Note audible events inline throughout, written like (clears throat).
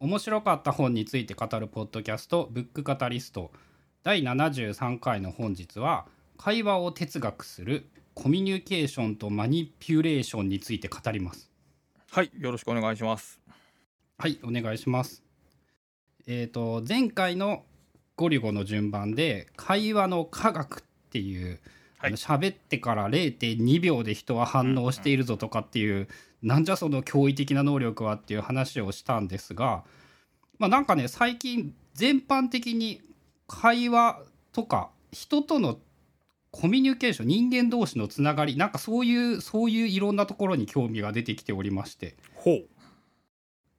面白かった本について語るポッドキャストブックカタリスト。第73回の本日は会話を哲学するコミュニケーションとマニピュレーションについて語ります。はいよろしくお願いします。はいお願いします。えっ、と前回のゴリゴの順番で会話の科学っていうあの喋ってから0.2秒で人は反応しているぞとかっていう、なんじゃその驚異的な能力はっていう話をしたんですが、まあ、なんかね最近全般的に会話とか人とのコミュニケーション人間同士のつながりなんかそういうそういういろんなところに興味が出てきておりまして、ほう。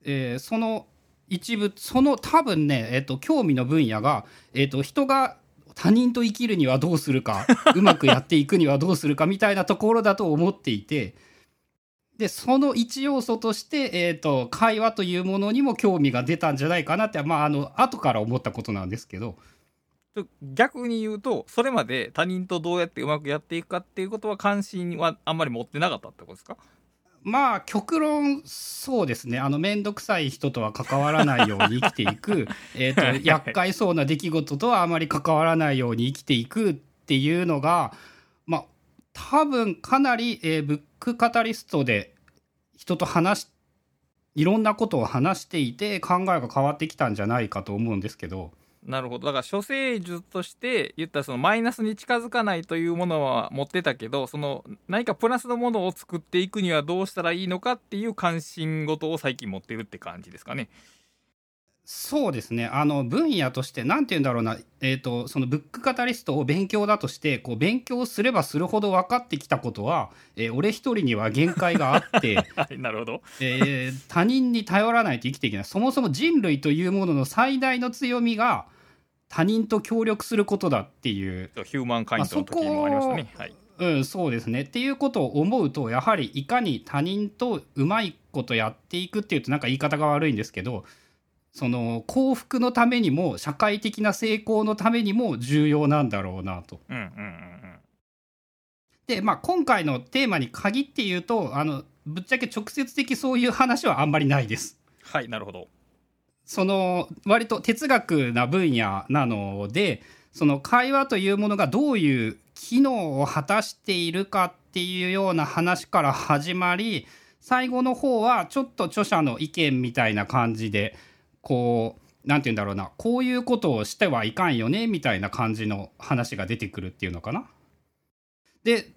えーその一部その多分ね、えー、と興味の分野が、えー、と人が他人と生きるにはどうするかうまくやっていくにはどうするかみたいなところだと思っていてでその一要素として、えー、と会話というものにも興味が出たんじゃないかなってまああの後から思ったことなんですけど。逆に言うとそれまで他人とどうやってうまくやっていくかっていうことは関心はあんまり持ってなかったってことですか？まあ極論そうですね。あの面倒くさい人とは関わらないように生きていく。(laughs) えーと厄介そうな出来事とはあまり関わらないように生きていくっていうのがまあ多分かなり、えーブックカタリストで人と話しいろんなことを話していて考えが変わってきたんじゃないかと思うんですけどなるほどだから処世術として言ったらそのマイナスに近づかないというものは持ってたけどその何かプラスのものを作っていくにはどうしたらいいのかっていう関心事を最近持ってるって感じですかね。そうですねあの分野として何て言うんだろうな、えー、とそのブックカタリストを勉強だとしてこう勉強すればするほど分かってきたことは、えー俺一人には限界があって、(laughs) はいなるほど。えー他人に頼らないと生きていけないそもそも人類というものの最大の強みが他人と協力することだっていうヒューマンカインドの時もありましたね。はい、うん、そうですね。っていうことを思うとやはりいかに他人とうまいことやっていくっていうとなんか言い方が悪いんですけどその幸福のためにも社会的な成功のためにも重要なんだろうなと。うんうんうんうん。でまあ今回のテーマに限って言うとあのぶっちゃけ直接的そういう話はあんまりないです。はいなるほど。その割と哲学な分野なのでその会話というものがどういう機能を果たしているかっていうような話から始まり最後の方はちょっと著者の意見みたいな感じでこう何て言うんだろうなこういうことをしてはいかんよねみたいな感じの話が出てくるっていうのかな。で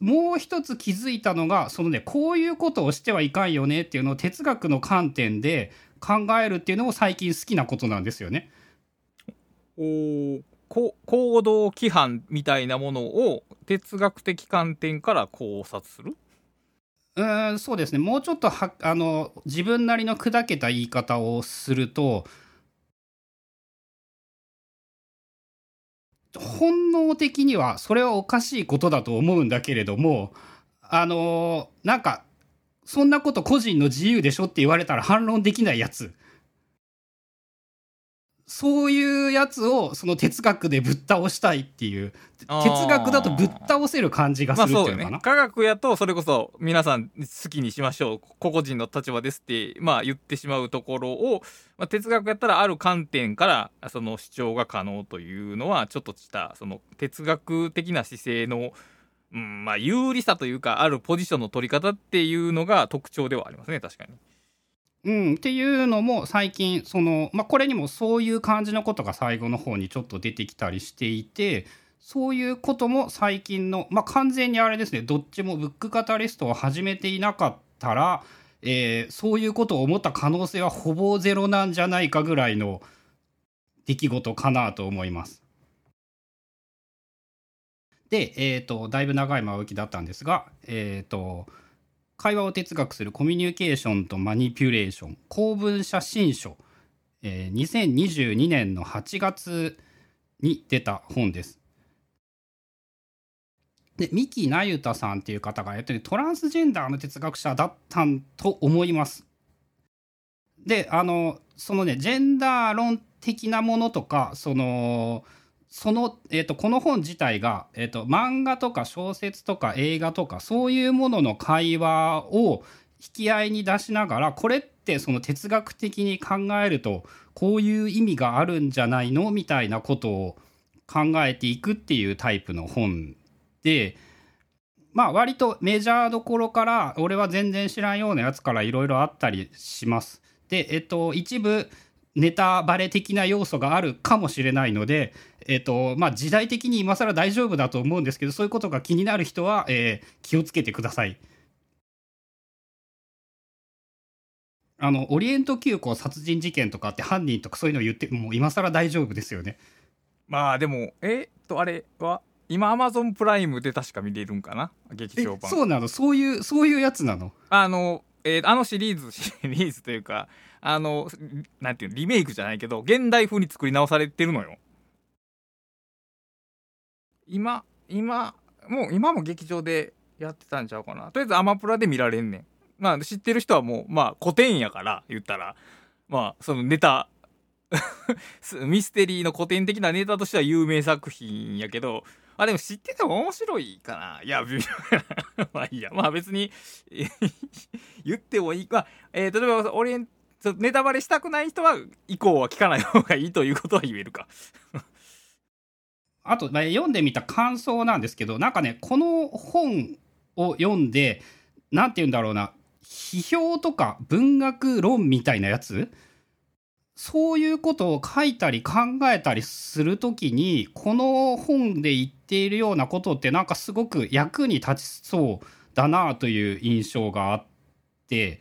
もう一つ気づいたのがそのねこういうことをしてはいかんよねっていうのを哲学の観点で考えるっていうのも最近好きなことなんですよね。おこ行動規範みたいなものを哲学的観点から考察する？うんそうですね。もうちょっとはあの自分なりの砕けた言い方をすると本能的にはそれはおかしいことだと思うんだけれどもあのなんかそんなこと個人の自由でしょって言われたら反論できないやつ。そういうやつをその哲学でぶっ倒したいっていう哲学だとぶっ倒せる感じがするっていううのかな？よね科学やとそれこそ皆さん好きにしましょう個々人の立場ですってまあ言ってしまうところを、まあ、哲学やったらある観点からその主張が可能というのはちょっとしたその哲学的な姿勢の、うん、まあ有利さというかあるポジションの取り方っていうのが特徴ではありますね確かに。うん、っていうのも最近その、まあ、これにもそういう感じのことが最後の方にちょっと出てきたりしていてそういうことも最近の、まあ、完全にあれですねどっちもブックカタリストを始めていなかったら、えーそういうことを思った可能性はほぼゼロなんじゃないかぐらいの出来事かなと思います。で、えー、とだいぶ長い間置きだったんですが、えー、と会話を哲学するコミュニケーションとマニピュレーション公文写真書、えー2022年の8月に出た本です。で三木那由他さんっていう方が、えっとね、トランスジェンダーの哲学者だったんと思います。であのそのねジェンダー論的なものとかそのその、えー、とこの本自体が、えー、と漫画とか小説とか映画とかそういうものの会話を引き合いに出しながらこれっってその哲学的に考えるとこういう意味があるんじゃないの？みたいなことを考えていくっていうタイプの本でまあ割とメジャーどころから俺は全然知らんようなやつからいろいろあったりします。でえっと一部ネタバレ的な要素があるかもしれないので、えっとまあ、時代的に今更大丈夫だと思うんですけどそういうことが気になる人は、えー、気をつけてください。あのオリエント急行殺人事件とかって犯人とかそういうのを言ってもう今更大丈夫ですよね。まあでもえっとあれは今アマゾンプライムで確か見れるんかな？劇場版そうなの？そういうそういうやつなの？あの、えー、あのシリーズ (laughs) シリーズというかあのなんていうのリメイクじゃないけど現代風に作り直されてるのよ。今今もう今も劇場でやってたんちゃうかな。とりあえずアマプラで見られんねん。まあ知ってる人はもうまあ古典やから言ったら。まあそのネタ (laughs) ミステリーの古典的なネタとしては有名作品やけどあでも知ってても面白いかな。いや微妙や (laughs) まあいいや。まあ別に (laughs) 言ってもいい。まあ、えー、例えばオリエンちょネタバレしたくない人は以降は聞かない方がいいということは言えるか。(laughs) あと、まあ、読んでみた感想なんですけどなんかねこの本を読んで何て言うんだろうな批評とか文学論みたいなやつ？そういうことを書いたり考えたりするときにこの本で言っているようなことってなんかすごく役に立ちそうだなという印象があって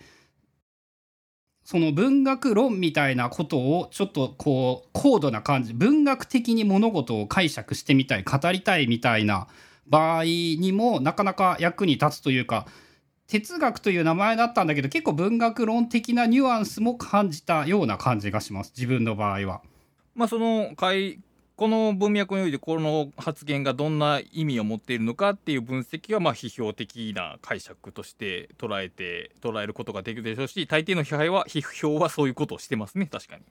その文学論みたいなことをちょっとこう高度な感じ文学的に物事を解釈してみたい語りたいみたいな場合にもなかなか役に立つというか哲学という名前だったんだけど結構文学論的なニュアンスも感じたような感じがします自分の場合は。まあそのこの文脈においてこの発言がどんな意味を持っているのかっていう分析はまあ批評的な解釈として捉えて捉えることができるでしょうし大抵の批判は批評はそういうことをしてますね確かに。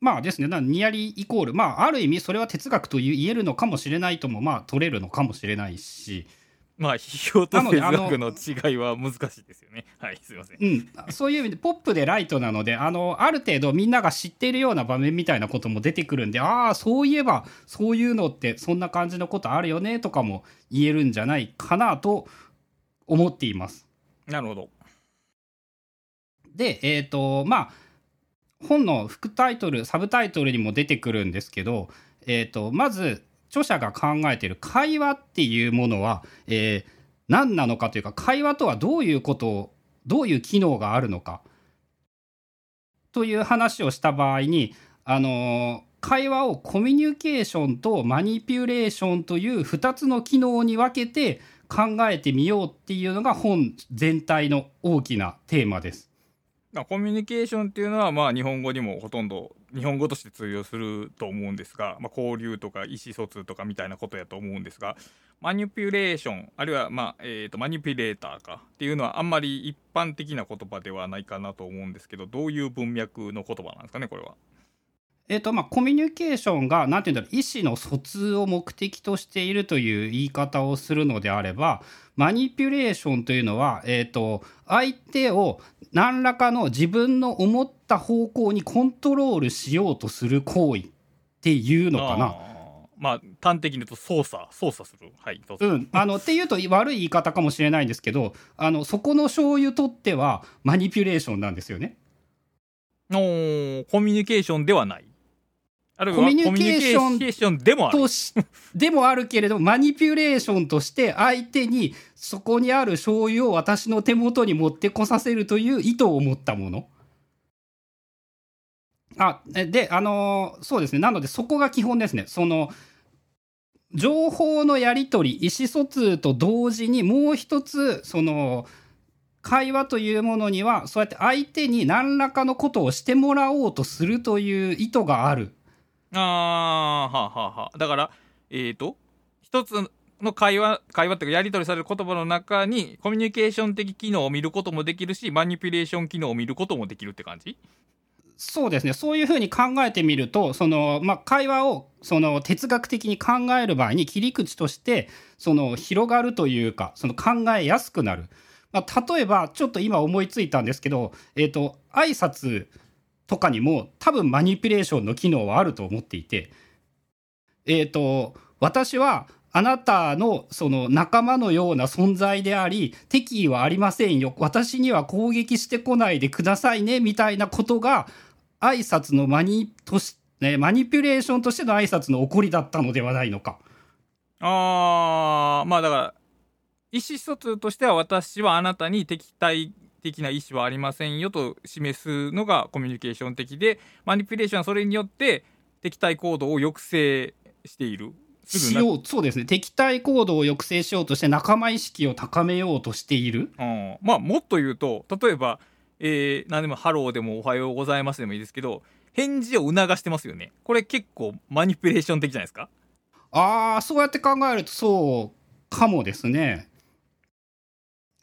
まあですね、なニアリイコール、まあ、ある意味それは哲学と言えるのかもしれないとも、まあ、取れるのかもしれないし、まあ批評と哲学の違いは難しいですよね。はい、すみません。うん、そういう意味でポップでライトなので、あのある程度みんなが知っているような場面みたいなことも出てくるんで、ああそういえばそういうのってそんな感じのことあるよねとかも言えるんじゃないかなと思っています。なるほど。で、えっ、ー、とまあ本の副タイトルサブタイトルにも出てくるんですけど、えーとまず著者が考えている会話っていうものは、えー、何なのかというか会話とはどういうことをどういう機能があるのかという話をした場合にあの会話をコミュニケーションとマニピュレーションという2つの機能に分けて考えてみようっていうのが本全体の大きなテーマです。コミュニケーションっていうのはまあ日本語にもほとんど日本語として通用すると思うんですが、まあ、交流とか意思疎通とかみたいなことやと思うんですがマニュピュレーションあるいは、まあえーと、マニュピュレーターかっていうのはあんまり一般的な言葉ではないかなと思うんですけどどういう文脈の言葉なんですかねこれは。えーとまあ、コミュニケーションが何て言うんだろう意思の疎通を目的としているという言い方をするのであればマニピュレーションというのは、えーと相手を何らかの自分の思った方向にコントロールしようとする行為っていうのかな。まあ端的に言うと操作操作する。はいううん、あのっていうと悪い言い方かもしれないんですけどあのそこの醤油とってはマニピュレーションなんですよね。おコミュニケーションではないあるコミュニケーションでもある。でもあるけれどマニピュレーションとして相手にそこにある醤油を私の手元に持ってこさせるという意図を持ったもの。あであのそうですね。なのでそこが基本ですね。その情報のやり取り意思疎通と同時にもう一つその会話というものにはそうやって相手に何らかのことをしてもらおうとするという意図があるああはははだからえっ、ー、と一つの会話会話っていうかやり取りされる言葉の中にコミュニケーション的機能を見ることもできるしマニピュレーション機能を見ることもできるって感じ？そうですね。そういうふうに考えてみるとその、まあ、会話をその哲学的に考える場合に切り口としてその広がるというかその考えやすくなる。まあ、例えばちょっと今思いついたんですけど、えーと、挨拶とかにも多分マニピュレーションの機能はあると思っていて、えーと、私はあなたのその仲間のような存在であり敵意はありませんよ私には攻撃してこないでくださいねみたいなことが挨拶のマニとし、ね、マニピュレーションとしての挨拶の起こりだったのではないのか。あまあだから意思疎通としては私はあなたに敵対的な意思はありませんよと示すのがコミュニケーション的でマニピュレーションはそれによって敵対行動を抑制している。しようそうですね。敵対行動を抑制しようとして仲間意識を高めようとしている、うん、まあもっと言うと例えば、えー、何でも「ハロー」でも「おはようございます」でもいいですけど返事を促してますよね。これ結構マニピュレーション的じゃないですか？ああそうやって考えるとそうかもですね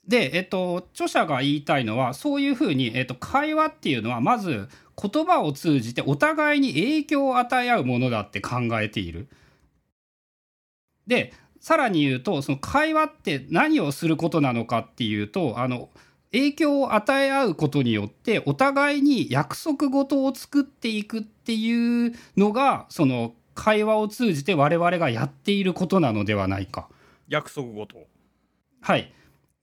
で、えっと、著者が言いたいのはそういうふうに、えっと、会話っていうのはまず言葉を通じてお互いに影響を与え合うものだって考えている。でさらに言うとその会話って何をすることなのかっていうとあの影響を与え合うことによってお互いに約束事を作っていくっていうのがその会話を通じて我々がやっていることなのではないか。約束事はい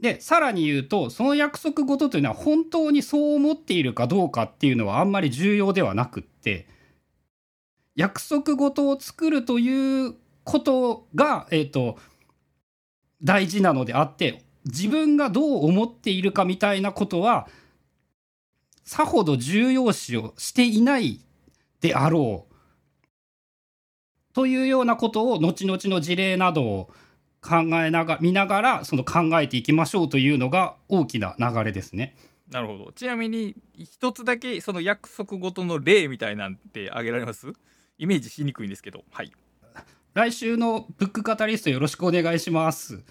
でさらに言うとその約束事というのは本当にそう思っているかどうかっていうのはあんまり重要ではなくって約束事を作るということが、えーと、大事なのであって自分がどう思っているかみたいなことはさほど重要視をしていないであろうというようなことを後々の事例などを考えながら見ながらその考えていきましょうというのが大きな流れですね。なるほど。ちなみに一つだけその約束事の例みたいなんて挙げられます？イメージしにくいんですけど。はい。来週のブックカタリストよろしくお願いします。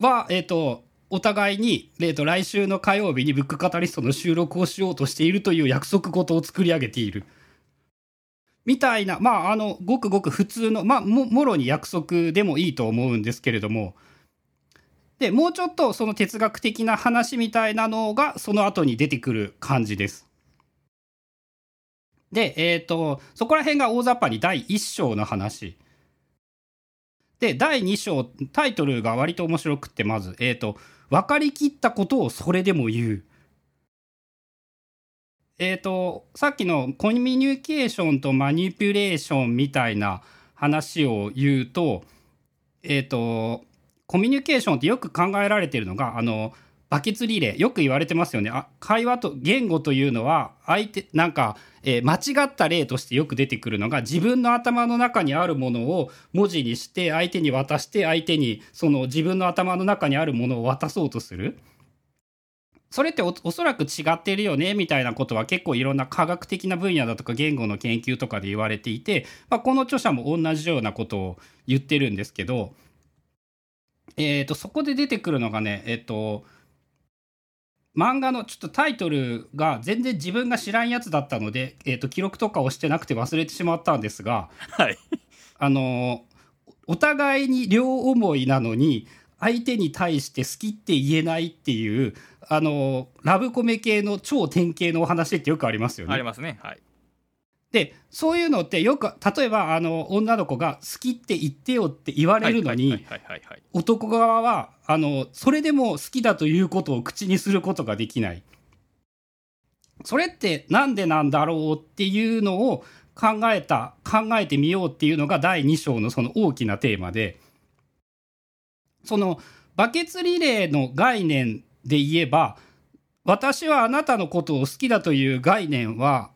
はえっ、ー、とお互いに、えー、と来週の火曜日にブックカタリストの収録をしようとしているという約束事を作り上げているみたいな、まあ、あの、ごくごく普通の、まあ、も、もろに約束でもいいと思うんですけれども、で、もうちょっとその哲学的な話みたいなのが、その後に出てくる感じです。で、えっ、ー、と、そこら辺が大雑把に第1章の話。で、第2章、タイトルが割と面白くって、まず、えっ、ー、と、分かりきったことをそれでも言う。えーと、さっきのコミュニケーションとマニピュレーションみたいな話を言うと,、えーと、コミュニケーションってよく考えられてるのがあのバケツリレーよく言われてますよねあ会話と言語というのは相手なんか、えー、間違った例としてよく出てくるのが自分の頭の中にあるものを文字にして相手に渡して相手にその自分の頭の中にあるものを渡そうとする。それっておおそらく違ってるよねみたいなことは結構いろんな科学的な分野だとか言語の研究とかで言われていて、まあ、この著者も同じようなことを言ってるんですけど、えー、とそこで出てくるのがねえっ、ー、と漫画のちょっとタイトルが全然自分が知らんやつだったので、えー、と記録とかをしてなくて忘れてしまったんですが、はい、あのお互いに両思いなのに相手に対して好きって言えないっていうあのラブコメ系の超典型のお話ってよくありますよね。ありますね。はい。でそういうのってよく例えばあの女の子が「好きって言ってよ」って言われるのに男側はあのそれでも好きだということを口にすることができない。それってなんでなんだろうっていうのを考えた考えてみようっていうのが第2章のその大きなテーマでそのバケツリレーの概念で言えば私はあなたのことを好きだという概念は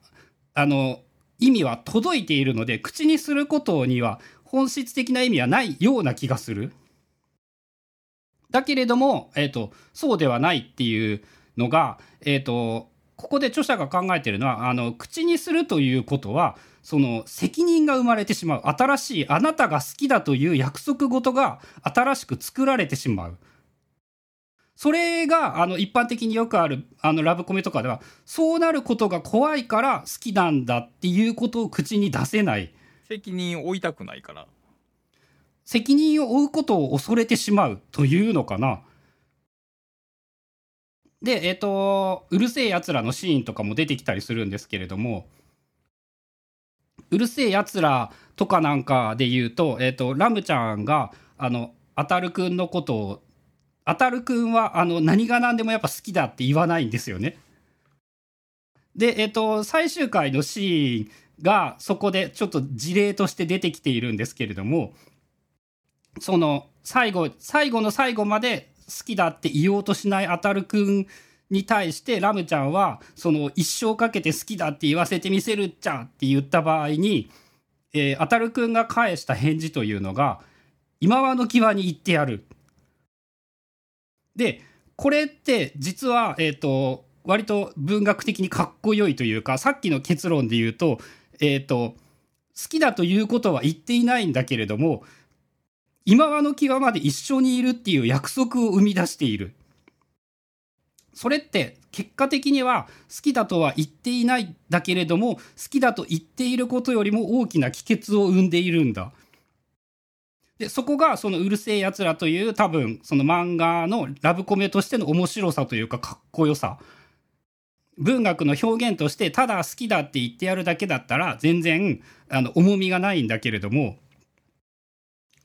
あの意味は届いているので口にすることには本質的な意味はないような気がする。だけれども、えーと、そうではないっていうのが、えーと、ここで著者が考えているのはあの口にするということはその責任が生まれてしまう新しいあなたが好きだという約束事が新しく作られてしまう。それがあの一般的によくあるあのラブコメとかではそうなることが怖いから好きなんだっていうことを口に出せない。責任を負いたくないから。責任を負うことを恐れてしまうというのかな。で、えっ、と、うるせえやつらのシーンとかも出てきたりするんですけれども、うるせえやつらとかなんかで言うと、えっ、と、ラムちゃんが、あの、あたるくんのことを、あたるくんは、あの、何が何でもやっぱ好きだって言わないんですよね。で、えっ、と、最終回のシーンが、そこでちょっと事例として出てきているんですけれども、その、最後、最後の最後まで好きだって言おうとしないあたるくんに対してラムちゃんはその一生かけて好きだって言わせてみせるっちゃって言った場合に、えー、あたるくんが返した返事というのが今はの際に言ってやる。でこれって実は、えーと、割と文学的にかっこよいというかさっきの結論で言うと,、えーと、と好きだということは言っていないんだけれども今はの際まで一緒にいるっていう約束を生み出している。それって結果的には好きだとは言っていないだけれども好きだと言っていることよりも大きな帰結を生んでいるんだ。でそこがそのうるせえやつらという多分その漫画のラブコメとしての面白さというかかっこよさ。文学の表現としてただ好きだって言ってやるだけだったら全然あの重みがないんだけれども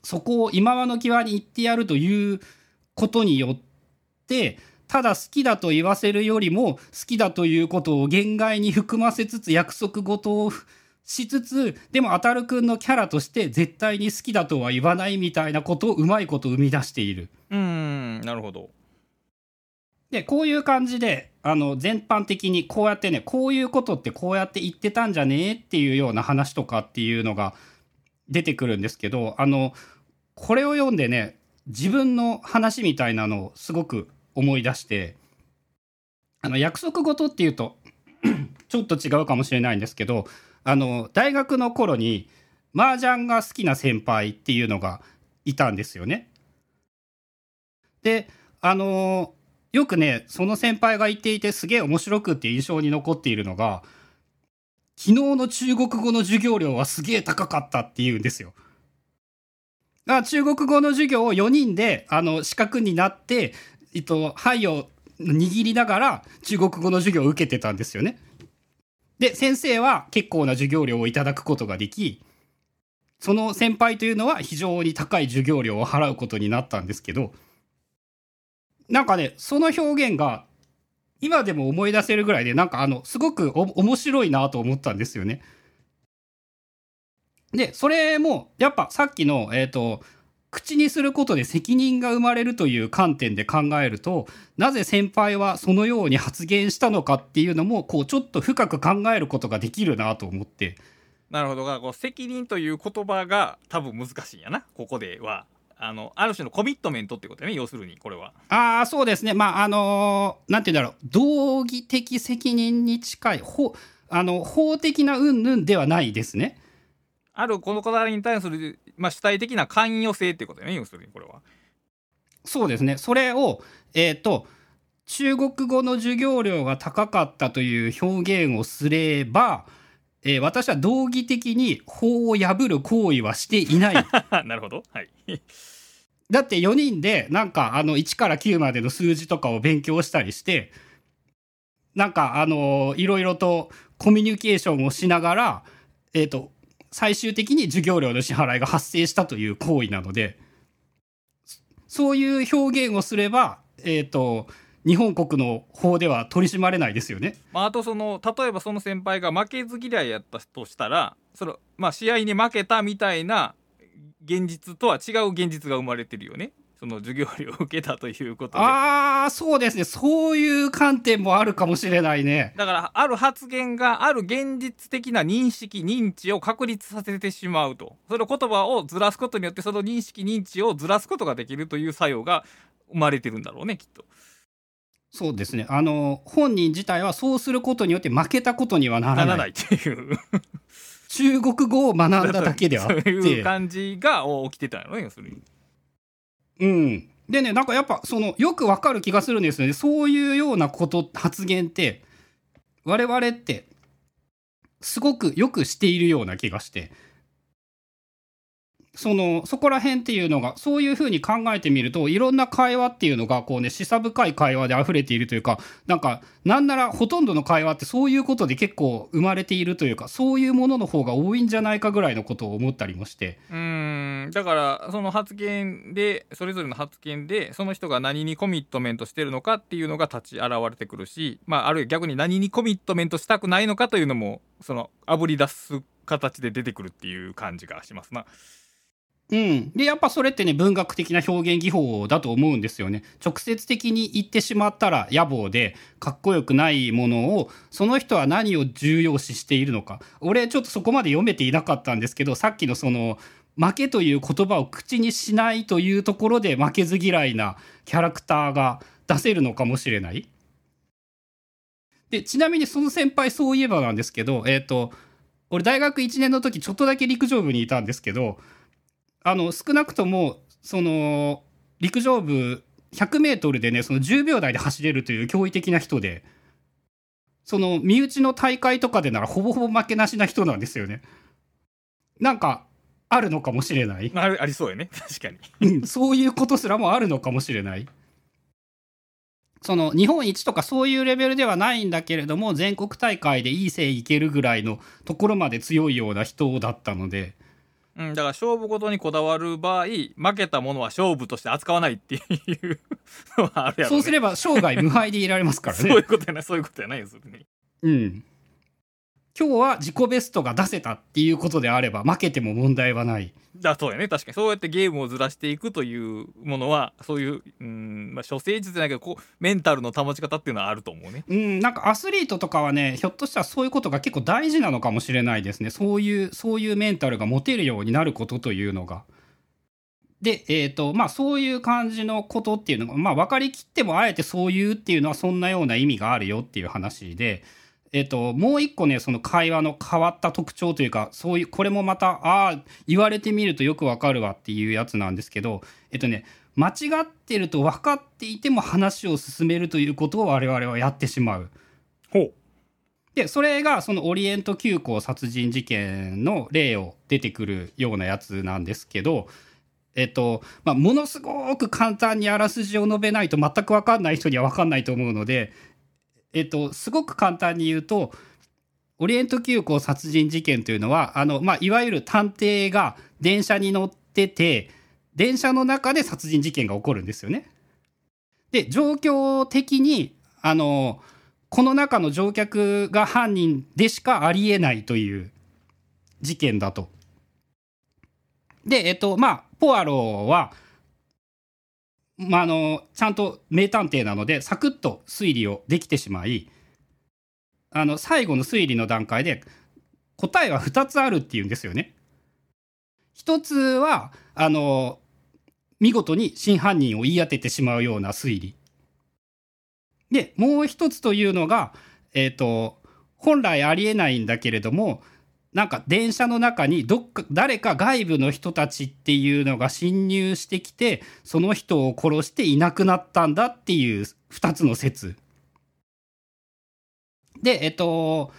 そこを今はの際に言ってやるということによってただ好きだと言わせるよりも好きだということを限界に含ませつつ約束事をしつつでもあたるくんのキャラとして絶対に好きだとは言わないみたいなことをうまいこと生み出している。うんなるほど。でこういう感じであの全般的にこうやってねこういうことってこうやって言ってたんじゃねえっていうような話とかっていうのが出てくるんですけどあのこれを読んでね自分の話みたいなのをすごく思い出してあの約束事っていうと (clears throat) ちょっと違うかもしれないんですけどあの大学の頃に麻雀が好きな先輩っていうのがいたんですよね。であのよくねその先輩が言っていてすげえ面白くって印象に残っているのが昨日の中国語の授業料はすげえ高かったっていうんですよ。だ中国語の授業を4人であの資格になってえっと、牌を握りながら中国語の授業を受けてたんですよね。で、先生は結構な授業料をいただくことができ、その先輩というのは非常に高い授業料を払うことになったんですけど、なんかね、その表現が今でも思い出せるぐらいで、なんかあの、すごく面白いなと思ったんですよね。で、それも、やっぱさっきの、えっ、ー、と、口にすることで責任が生まれるという観点で考えるとなぜ先輩はそのように発言したのかっていうのもこうちょっと深く考えることができるなと思って。なるほどこう責任という言葉が多分難しいんやなここでは。あのある種のコミットメントってことね要するにこれは。ああそうですねまああのー、なんて言うんだろう道義的責任に近い法あの法的な云々ではないですね。あるこのこだわりに対する、まあ、主体的な関与性っていうことだよね要するにこれは。そうですねそれをえっ、ー、と中国語の授業料が高かったという表現をすれば、えー、私は道義的に法を破る行為はしていない。(laughs) なるほど。はい。(laughs) だって4人でなんかあの1から9までの数字とかを勉強したりしてなんかあのいろいろとコミュニケーションをしながらえっ、ー、と最終的に授業料の支払いが発生したという行為なのでそういう表現をすれば、えーと、日本国の法では取り締まれないですよね。まあ、あとその例えばその先輩が負けず嫌いやったとしたらその、まあ、試合に負けたみたいな現実とは違う現実が生まれてるよね。その授業料を受けたということで。ああそうですね。そういう観点もあるかもしれないね。だからある発言がある現実的な認識認知を確立させてしまうと。その言葉をずらすことによってその認識認知をずらすことができるという作用が生まれてるんだろうねきっと。そうですね。あの本人自体はそうすることによって負けたことにはならない。ならないっていう。中国語を学んだだけでは (laughs) そういう感じが起きてたのね要するに。うん。でね、なんかやっぱ、その、よくわかる気がするんですよね。そういうようなこと、発言って、我々って、すごくよくしているような気がして。そのそこら辺っていうのがそういうふうに考えてみるといろんな会話っていうのがこうね示唆深い会話で溢れているというかなんかなんならほとんどの会話ってそういうことで結構生まれているというかそういうものの方が多いんじゃないかぐらいのことを思ったりもしてうんだからその発言でそれぞれの発言でその人が何にコミットメントしてるのかっていうのが立ち現れてくるし、まあ、あるいは逆に何にコミットメントしたくないのかというのもそのあぶり出す形で出てくるっていう感じがしますな。うん、でやっぱそれってね文学的な表現技法だと思うんですよね。直接的に言ってしまったら野暮でかっこよくないものをその人は何を重要視しているのか俺ちょっとそこまで読めていなかったんですけどさっきのその負けという言葉を口にしないというところで負けず嫌いなキャラクターが出せるのかもしれない。でちなみにその先輩そういえばなんですけどえっ、ー、と俺大学1年の時ちょっとだけ陸上部にいたんですけどあの少なくともその陸上部 100m でねその10秒台で走れるという驚異的な人でその身内の大会とかでならほぼほぼ負けなしな人なんですよね。なんかあるのかもしれない。あありそうやね (laughs) 確かに、うん、そういうことすらもあるのかもしれない。その日本一とかそういうレベルではないんだけれども全国大会でいい線いけるぐらいのところまで強いような人だったので。うん、だから勝負ごとにこだわる場合負けたものは勝負として扱わないっていうのはあるやろ、ね、そうすれば生涯無敗でいられますからね。(laughs) そういうことやないそういうことやないよそれねうん今日は自己ベストが出せたっていうことであれば負けても問題はない。だそうやね確かに。そうやってゲームをずらしていくというものはそういううん、まあ、処世術じゃないけどこうメンタルの保ち方っていうのはあると思うね。うんなんかアスリートとかはねひょっとしたらそういうことが結構大事なのかもしれないですね。そういうそういうメンタルが持てるようになることというのが。で、えーとまあ、そういう感じのことっていうのが、まあ、分かりきってもあえてそういうっていうのはそんなような意味があるよっていう話でえっと、もう一個ねその会話の変わった特徴というかそういうこれもまたああ言われてみるとよくわかるわっていうやつなんですけどえっとね間違ってると分かっていても話を進めるということを我々はやってしまう。ほうでそれがそのオリエント急行殺人事件の例を出てくるようなやつなんですけど、えっとまあ、ものすごく簡単にあらすじを述べないと全く分かんない人には分かんないと思うのでえっと、すごく簡単に言うと、オリエント急行殺人事件というのは、あの、まあ、いわゆる探偵が電車に乗ってて、電車の中で殺人事件が起こるんですよね。で、状況的に、あの、この中の乗客が犯人でしかありえないという事件だと。で、えっと、まあ、ポアロは、まあ、あのちゃんと名探偵なのでサクッと推理をできてしまいあの最後の推理の段階で答えは2つあるっていうんですよね。一つはあの見事に真犯人を言い当ててしまうような推理。でもう一つというのが、えーと本来ありえないんだけれどもなんか電車の中にどっか誰か外部の人たちっていうのが侵入してきてその人を殺していなくなったんだっていう2つの説。でえっと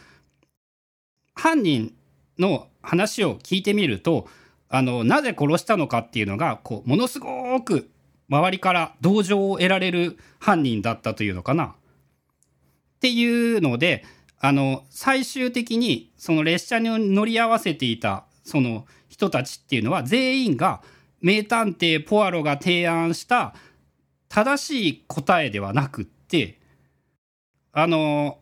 犯人の話を聞いてみるとあのなぜ殺したのかっていうのがこうものすごく周りから同情を得られる犯人だったというのかな。っていうのであの最終的にその列車に乗り合わせていたその人たちっていうのは全員が名探偵ポアロが提案した正しい答えではなくってあの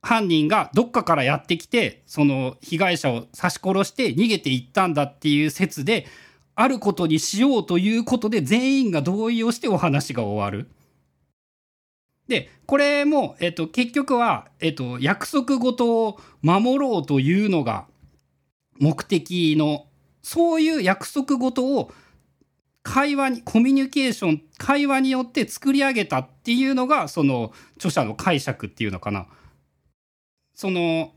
犯人がどっかからやってきてその被害者を刺し殺して逃げていったんだっていう説であることにしようということで全員が同意をしてお話が終わる。でこれも、えっと、結局は、えっと、約束事を守ろうというのが目的のそういう約束事を会話にコミュニケーション会話によって作り上げたっていうのがその著者の解釈っていうのかな。その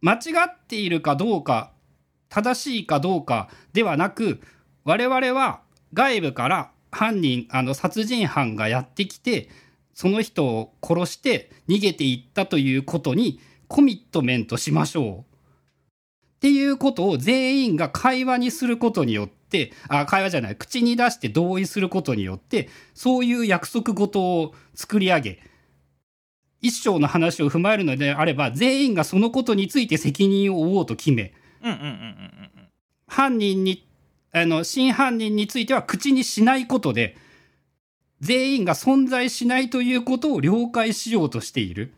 間違っているかどうか正しいかどうかではなく我々は外部から犯人あの殺人犯がやってきてその人を殺して逃げていったということにコミットメントしましょうっていうことを全員が会話にすることによっってあ会話じゃない。口に出して同意することによってそういう約束事を作り上げ一章の話を踏まえるのであれば全員がそのことについて責任を負おうと決め犯人にあの真犯人については口にしないことで全員が存在しないということを了解しようとしている。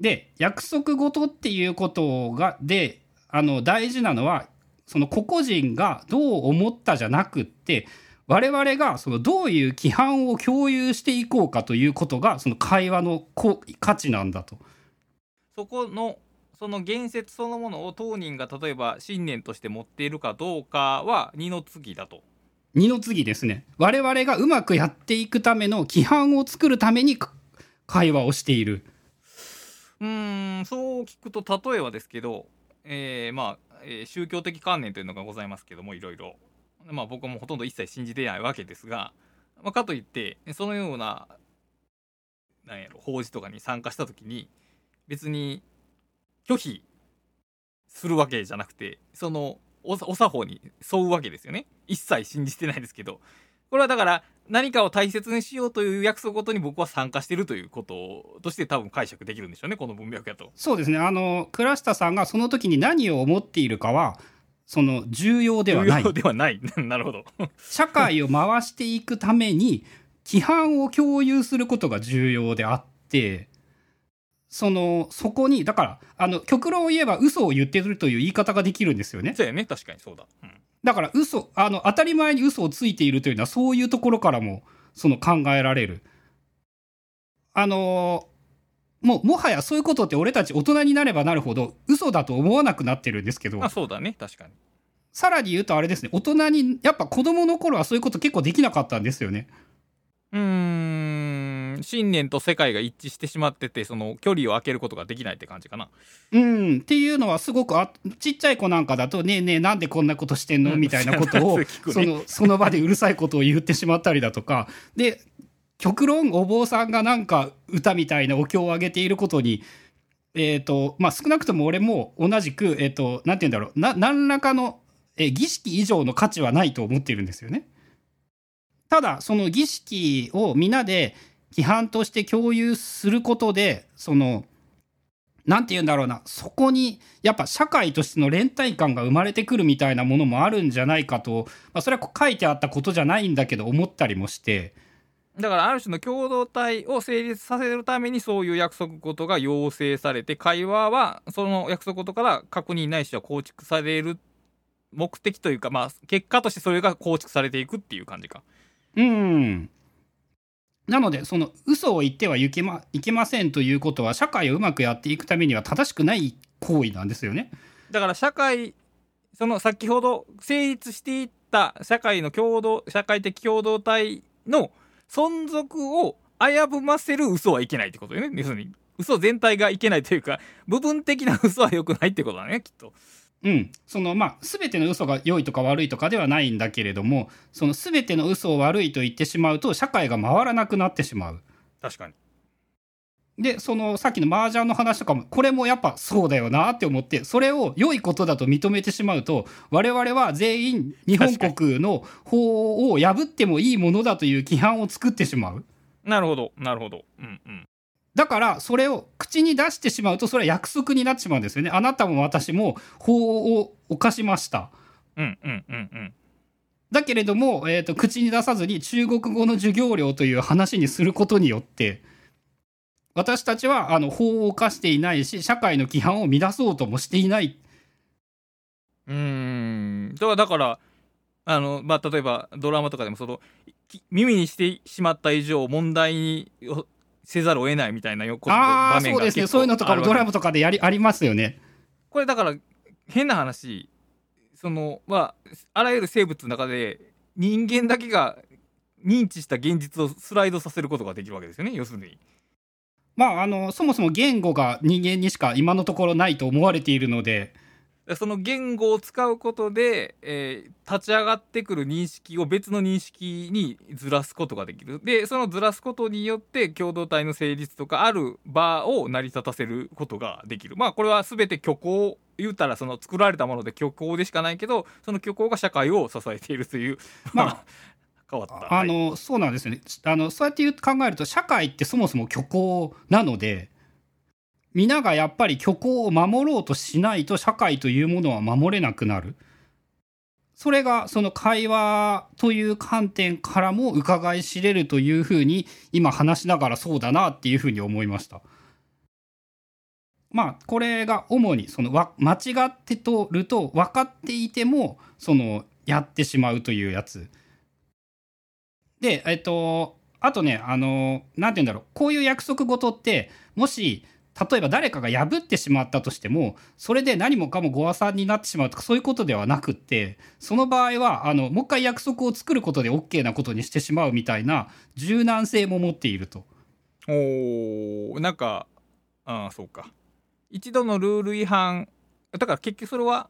で約束事っていうことがであの大事なのはその個々人がどう思ったじゃなくって我々がそのどういう規範を共有していこうかということがその会話の価値なんだと。そこのその言説そのものを当人が例えば信念として持っているかどうかは二の次だと。二の次ですね我々がうまくやっていくための規範を作るために会話をしている。うーんそう聞くと例えばですけど、えーまあ、えー宗教的観念というのがございますけどもいろいろ、まあ、僕もほとんど一切信じてないわけですが、まあ、かといってそのようななんやろ法事とかに参加した時に別に拒否するわけじゃなくてそのおお作法に沿うわけですよね。一切信じてないですけど。これはだから何かを大切にしようという約束ごとに僕は参加してるということとして多分解釈できるんでしょうね。この文脈やと。そうですね。あの倉下さんがその時に何を思っているかはその重要ではない。重要ではない。(laughs) なるほど。社会を回していくために規範を共有することが重要であってそのそこにだからあの極論を言えば嘘を言ってるという言い方ができるんですよね。そうやね。確かにそうだ、うん。だから嘘あの当たり前に嘘をついているというのはそういうところからもその考えられる。あのもうもはやそういうことって俺たち大人になればなるほど嘘だと思わなくなってるんですけど。あそうだね。確かに。さらに言うとあれですね。大人にやっぱ子供の頃はそういうこと結構できなかったんですよね。うーん信念と世界が一致してしまっててその距離を空けることができないって感じかなうんっていうのはすごくあちっちゃい子なんかだと「ねえねえなんでこんなことしてんの?」みたいなことを (laughs) そのその場でうるさいことを言ってしまったりだとかで極論お坊さんがなんか歌みたいなお経をあげていることにえっ、とまあ少なくとも俺も同じくえっ、となんて言うんだろうな何らかのえ儀式以上の価値はないと思っているんですよね。ただその儀式を皆で規範として共有することでそのなんて言うんだろうな。そこにやっぱ社会としての連帯感が生まれてくるみたいなものもあるんじゃないかと、まあ、それは書いてあったことじゃないんだけど思ったりもして。だからある種の共同体を成立させるためにそういう約束事が要請されて会話はその約束事から確認ないしは構築される目的というかまあ結果としてそれが構築されていくっていう感じか。うんなのでその嘘を言ってはいけまいけませんということは社会をうまくやっていくためには正しくない行為なんですよね。だから社会その先ほど成立していった社会の共同社会的共同体の存続を危ぶませる嘘はいけないってことよね要するに嘘全体がいけないというか部分的な嘘は良くないってことだねきっとうん、そのまあ全ての嘘が良いとか悪いとかではないんだけれどもその全ての嘘を悪いと言ってしまうと社会が回らなくなってしまう。確かにでそのさっきの麻雀の話とかもこれもやっぱそうだよなって思ってそれを良いことだと認めてしまうと我々は全員日本国の法を破ってもいいものだという規範を作ってしまう。なるほどなるほどうんうんだからそれを口に出してしまうとそれは約束になってしまうんですよね。あなたも私も法を犯しました。うんうんうんうんだけれども、えー、と口に出さずに中国語の授業料という話にすることによって私たちはあの法を犯していないし社会の規範を乱そうともしていないうーんだからあのまあ例えばドラマとかでもそのき耳にしてしまった以上問題にをせざるを得ないみたいなよこああ場面がそうですね結構そういうのとかもドラマとかでやりありますよね。これだから変な話そのまああらゆる生物の中で人間だけが認知した現実をスライドさせることができるわけですよね要するに。まああのそもそも言語が人間にしか今のところないと思われているのでその言語を使うことで、えー立ち上がってくる認識を別の認識にずらすことができる。でそのずらすことによって共同体の成立とかある場を成り立たせることができる。まあこれは全て虚構言うたらその作られたもので虚構でしかないけどその虚構が社会を支えているという (laughs) まあ変わった。あの、そうなんですよね。あのそうやって考えると社会ってそもそも虚構なので皆がやっぱり虚構を守ろうとしないと社会というものは守れなくなる。それがその会話という観点からも伺い知れるというふうに今話しながらそうだなっていうふうに思いました。まあこれが主にその間違ってとると分かっていてもそのやってしまうというやつ。でえっとあとねあの何て言うんだろうこういう約束事ってもし例えば誰かが破ってしまったとしてもそれで何もかもご破算になってしまうとかそういうことではなくってその場合はあのもう一回約束を作ることで OK なことにしてしまうみたいな柔軟性も持っていると。おなんかああそうか一度のルール違反だから結局それは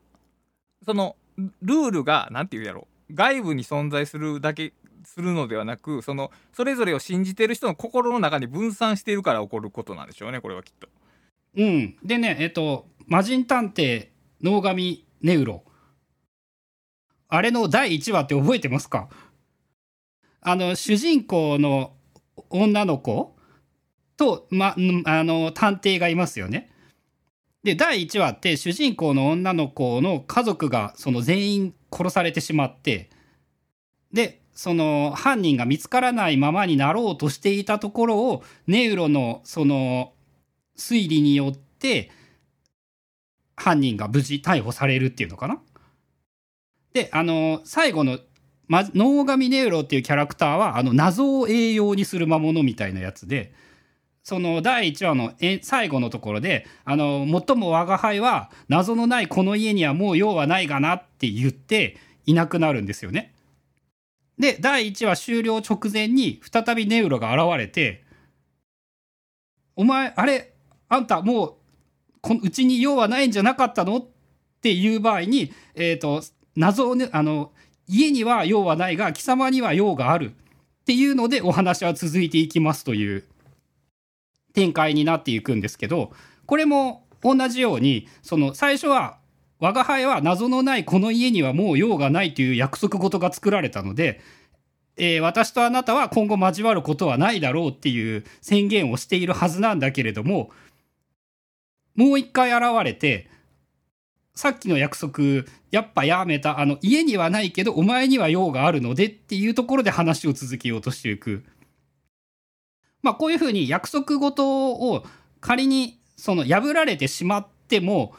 そのルールが何て言うやろ外部に存在するだけするのではなくそのそれぞれを信じてる人の心の中に分散しているから起こることなんでしょうねこれはきっと。うん、でねえっと「魔人探偵能神ネウロ」あれの第1話って覚えてますか？あの主人公の女の子と、ま、あの探偵がいますよね。で第1話って主人公の女の子の家族がその全員殺されてしまってでその犯人が見つからないままになろうとしていたところをネウロのその推理によって犯人が無事逮捕されるっていうのかな？であの最後のま能神ネウロっていうキャラクターはあの謎を栄養にする魔物みたいなやつでその第1話のえ最後のところで「あの最も我が輩は謎のないこの家にはもう用はないがな」って言っていなくなるんですよね。で第1話終了直前に再びネウロが現れて「お前あれあんたもうこうちに用はないんじゃなかったの?」っていう場合に、えー、と謎をねあの家には用はないが貴様には用があるっていうのでお話は続いていきますという展開になっていくんですけどこれも同じようにその最初は我が輩は謎のないこの家にはもう用がないという約束事が作られたので、えー私とあなたは今後交わることはないだろうっていう宣言をしているはずなんだけれどももう一回現れてさっきの約束やっぱやめたあの家にはないけどお前には用があるのでっていうところで話を続けようとしていく。まあこういうふうに約束事を仮にその破られてしまっても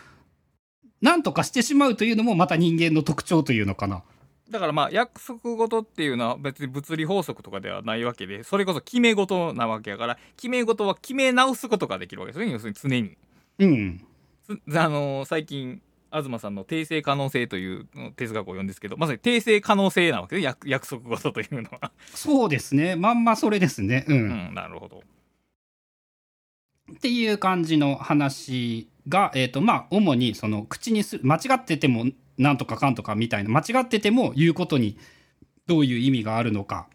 何とかしてしまうというのもまた人間の特徴というのかな。だからまあ約束事っていうのは別に物理法則とかではないわけでそれこそ決め事なわけやから決め事は決め直すことができるわけですね要するに常に。うん。つあのー最近東さんの訂正可能性という哲学を読んですけどまさに訂正可能性なわけで約約束事というのは。そうですね。まんまそれですね。うん。うん、なるほど。っていう感じの話が、えーとまあ、主にその口にする間違っててもなんとかかんとかみたいな間違ってても言うことにどういう意味があるのか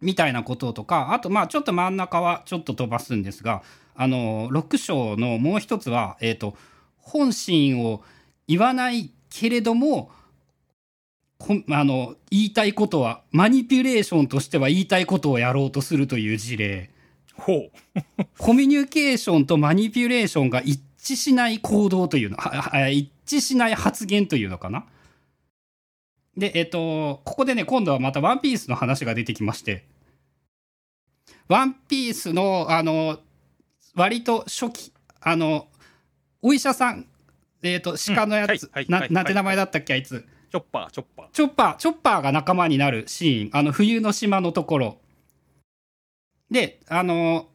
みたいなこととかあとまあちょっと真ん中はちょっと飛ばすんですがあの6章のもう一つは、えー、と本心を言わないけれどもこあの言いたいことはマニピュレーションとしては言いたいことをやろうとするという事例。ほう。コミュニケーションとマニピュレーションが一致しない行動というの、一致しない発言というのかな？で、えっと、ここでね、今度はまたワンピースの話が出てきまして、ワンピースの、あの、割と初期、あの、お医者さん、えっと、鹿のやつ、うんはいはいなはいなんて名前だったっけ、あいつ。チョッパー、チョッパー。チョッパー、チョッパーが仲間になるシーン、あの、冬の島のところ。で、あの、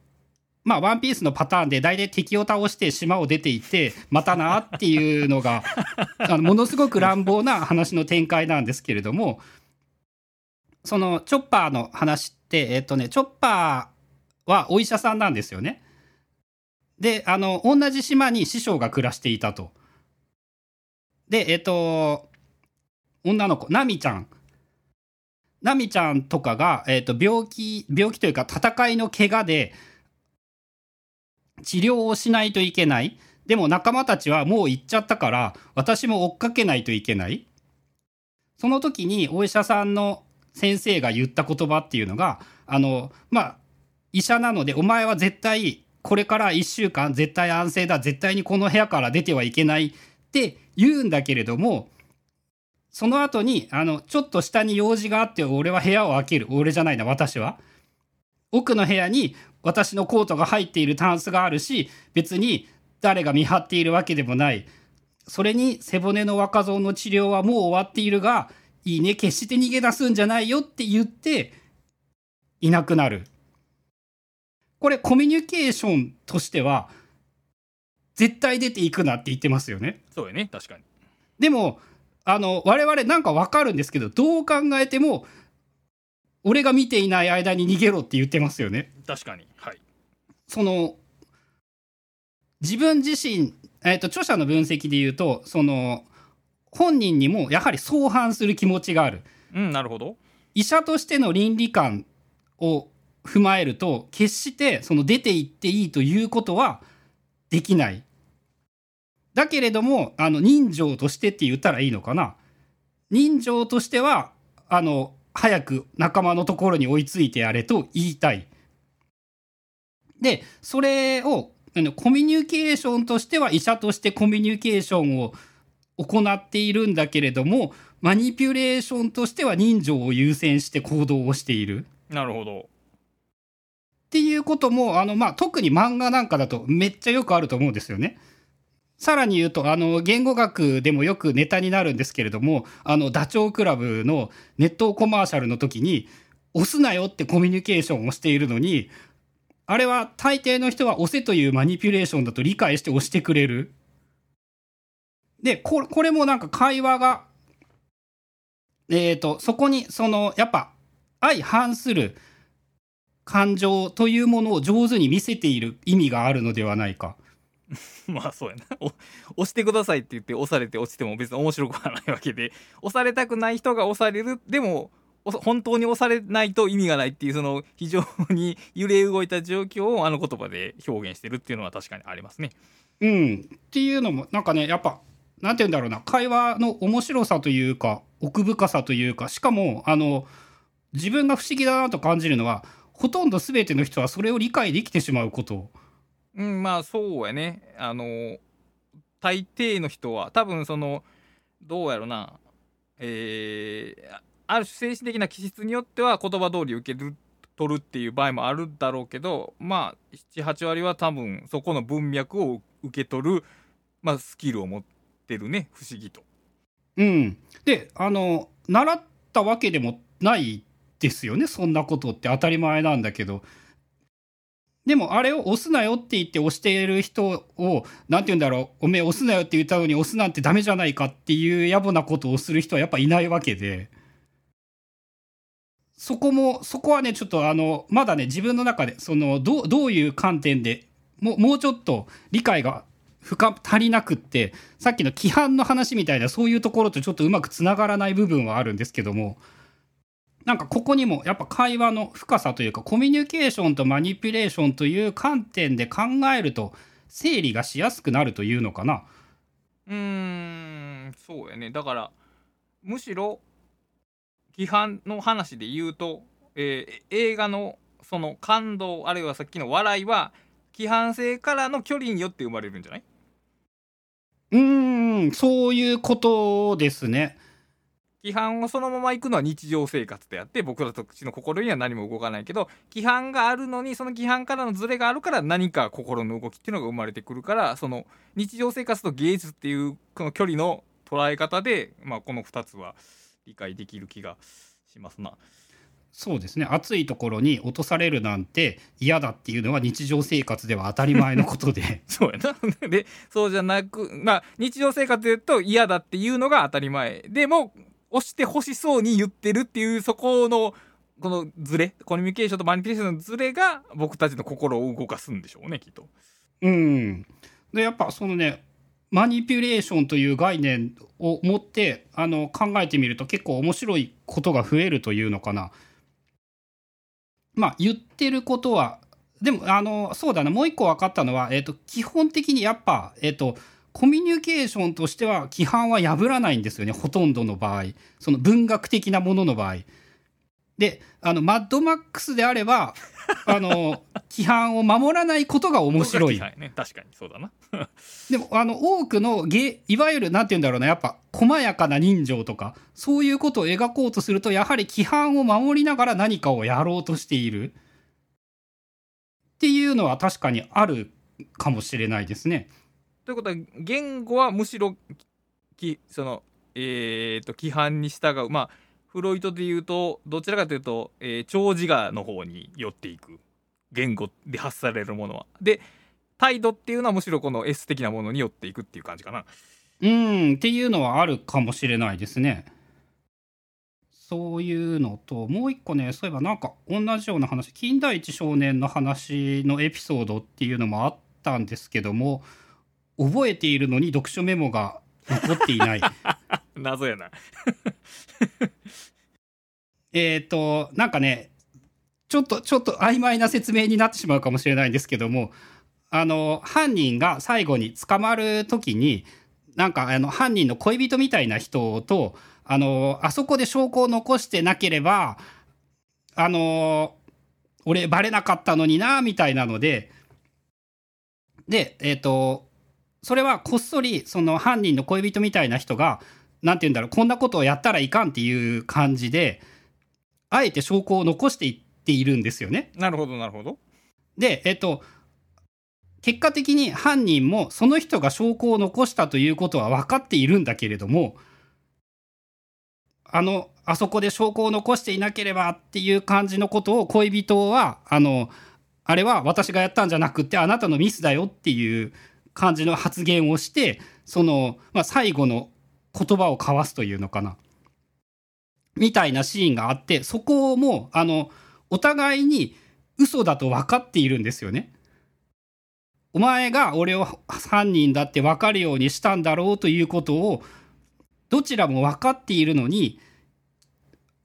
まあ、ワンピースのパターンで大体敵を倒して島を出ていって、またなっていうのが、(laughs) あのものすごく乱暴な話の展開なんですけれども、そのチョッパーの話って、えっとね、チョッパーはお医者さんなんですよね。で、あの、同じ島に師匠が暮らしていたと。で、えっと、女の子、ナミちゃん。ナミちゃんとかが、えっと、病気、病気というか戦いの怪我で治療をしないといけない。でも仲間たちはもう行っちゃったから私も追っかけないといけないその時にお医者さんの先生が言った言葉っていうのがあのまあ医者なのでお前は絶対これから1週間絶対安静だ絶対にこの部屋から出てはいけないって言うんだけれどもその後にあのちょっと下に用事があって俺は部屋を開ける。俺じゃないな私は。奥の部屋に私のコートが入っているタンスがあるし別に誰が見張っているわけでもない。それに背骨の若造の治療はもう終わっているがいいね決して逃げ出すんじゃないよって言っていなくなる。これコミュニケーションとしては絶対出ていくなって言ってますよね。そうやね。確かに。でもあの我々なんかわかるんですけどどう考えても俺が見ていない間に逃げろって言ってますよね。確かに。はい。その自分自身、えー、と著者の分析で言うとその本人にもやはり相反する気持ちがある。うんなるほど。医者としての倫理観を踏まえると決してその出て行っていいということはできない。だけれどもあの人情としてって言ったらいいのかな。人情としてはあの早く仲間のところに追いついてやれと言いたい。でそれをコミュニケーションとしては医者としてコミュニケーションを行っているんだけれどもマニピュレーションとしては人情を優先して行動をしている。なるほど。っていうこともあの、まあ、特に漫画なんかだとめっちゃよくあると思うんですよね。さらに言うとあの言語学でもよくネタになるんですけれどもあのダチョウ倶楽部のネットコマーシャルの時に「押すなよ」ってコミュニケーションをしているのにあれは大抵の人は押せというマニピュレーションだと理解して押してくれる。でここれもなんか会話がえっ、とそこにそのやっぱ相反する感情というものを上手に見せている意味があるのではないか。(laughs) まあそうやなお押してくださいって言って押されて落ちても別に面白くはないわけで押されたくない人が押されるでもお本当に押されないと意味がないっていうその非常に揺れ動いた状況をあの言葉で表現してるっていうのは確かにありますね。うん、っていうのもなんかねやっぱなんて言うんだろうな会話の面白さというか奥深さというかしかもあの自分が不思議だなと感じるのはほとんど全ての人はそれを理解できてしまうこと。うんまあそうやねあの大抵の人は多分そのどうやろなえーある種精神的な気質によっては言葉通り受ける取るっていう場合もあるだろうけどまあ78割は多分そこの文脈を受け取る、まあ、スキルを持ってるね不思議と。うん、であの習ったわけでもないですよねそんなことって当たり前なんだけど。でもあれを押すなよって言って押している人を何て言うんだろうおめえ押すなよって言ったのに押すなんてダメじゃないかっていう野暮なことをする人はやっぱいないわけで。そこもそこはねちょっとあのまだね自分の中でそのどうどういう観点でもうもうちょっと理解が深足りなくってさっきの規範の話みたいなそういうところとちょっとうまくつながらない部分はあるんですけども。なんかここにもやっぱ会話の深さというかコミュニケーションとマニピュレーションという観点で考えると整理がしやすくなるというのかな。うーんそうやねだからむしろ批判の話で言うと、えー映画のその感動あるいはさっきの笑いは規範性からの距離によって生まれるんじゃない？うーんそういうことですね。規範をそのまま行くのは日常生活であって僕らたちの心には何も動かないけど規範があるのにその規範からのズレがあるから何か心の動きっていうのが生まれてくるからその日常生活と芸術っていうこの距離の捉え方で、まあ、この2つは理解できる気がしますな。そうですね暑いところに落とされるなんて嫌だっていうのは日常生活では当たり前のことで (laughs) そうやな。でそうじゃなくまあ日常生活で言うと嫌だっていうのが当たり前でも押してほしそうに言ってるっていうそこのこのズレコミュニケーションとマニピュレーションのズレが僕たちの心を動かすんでしょうねきっと。うん。でやっぱそのねマニピュレーションという概念を持ってあの考えてみると結構面白いことが増えるというのかな。まあ言ってることはでもあのそうだなもう一個分かったのは、えーと、基本的にやっぱ、えーと、コミュニケーションとしては規範は破らないんですよねほとんどの場合その文学的なものの場合。であのマッドマックスであれば (laughs) あの規範を守らないことが面白い。(laughs) ね、確かにそうだなでもあの多くのゲいわゆるなんて言うんだろうなやっぱ細やかな人情とかそういうことを描こうとするとやはり規範を守りながら何かをやろうとしているっていうのは確かにあるかもしれないですね。ということは言語はむしろきそのえーと、規範に従うまあフロイトで言うとどちらかというと、えー、長自我の方に寄っていく言語で発されるものは。で態度っていうのはむしろこの S 的なものに寄っていくっていう感じかな。うんっていうのはあるかもしれないですね。そういうのともう一個ねそういえばなんか同じような話金田一少年の話のエピソードっていうのもあったんですけども覚えているのに読書メモが残っていない。(laughs) 謎やな。(laughs) えっとなんかねちょっとちょっと曖昧な説明になってしまうかもしれないんですけどもあの犯人が最後に捕まる時になんかあの犯人の恋人みたいな人とあのあそこで証拠を残してなければあの俺バレなかったのになみたいなのででえっ、ー、とそれはこっそりその犯人の恋人みたいな人が何て言うんだろうこんなことをやったらいかんっていう感じであえて証拠を残していっているんですよね。なるほどなるほど。でえっ、ー、と結果的に犯人もその人が証拠を残したということは分かっているんだけれどもあのあそこで証拠を残していなければっていう感じのことを恋人はあのあれは私がやったんじゃなくてあなたのミスだよっていう感じの発言をしてその、まあ、最後の言葉を交わすというのかなみたいなシーンがあってそこもあのお互いに嘘だと分かっているんですよね。お前が俺を犯人だって分かるようにしたんだろうということをどちらも分かっているのに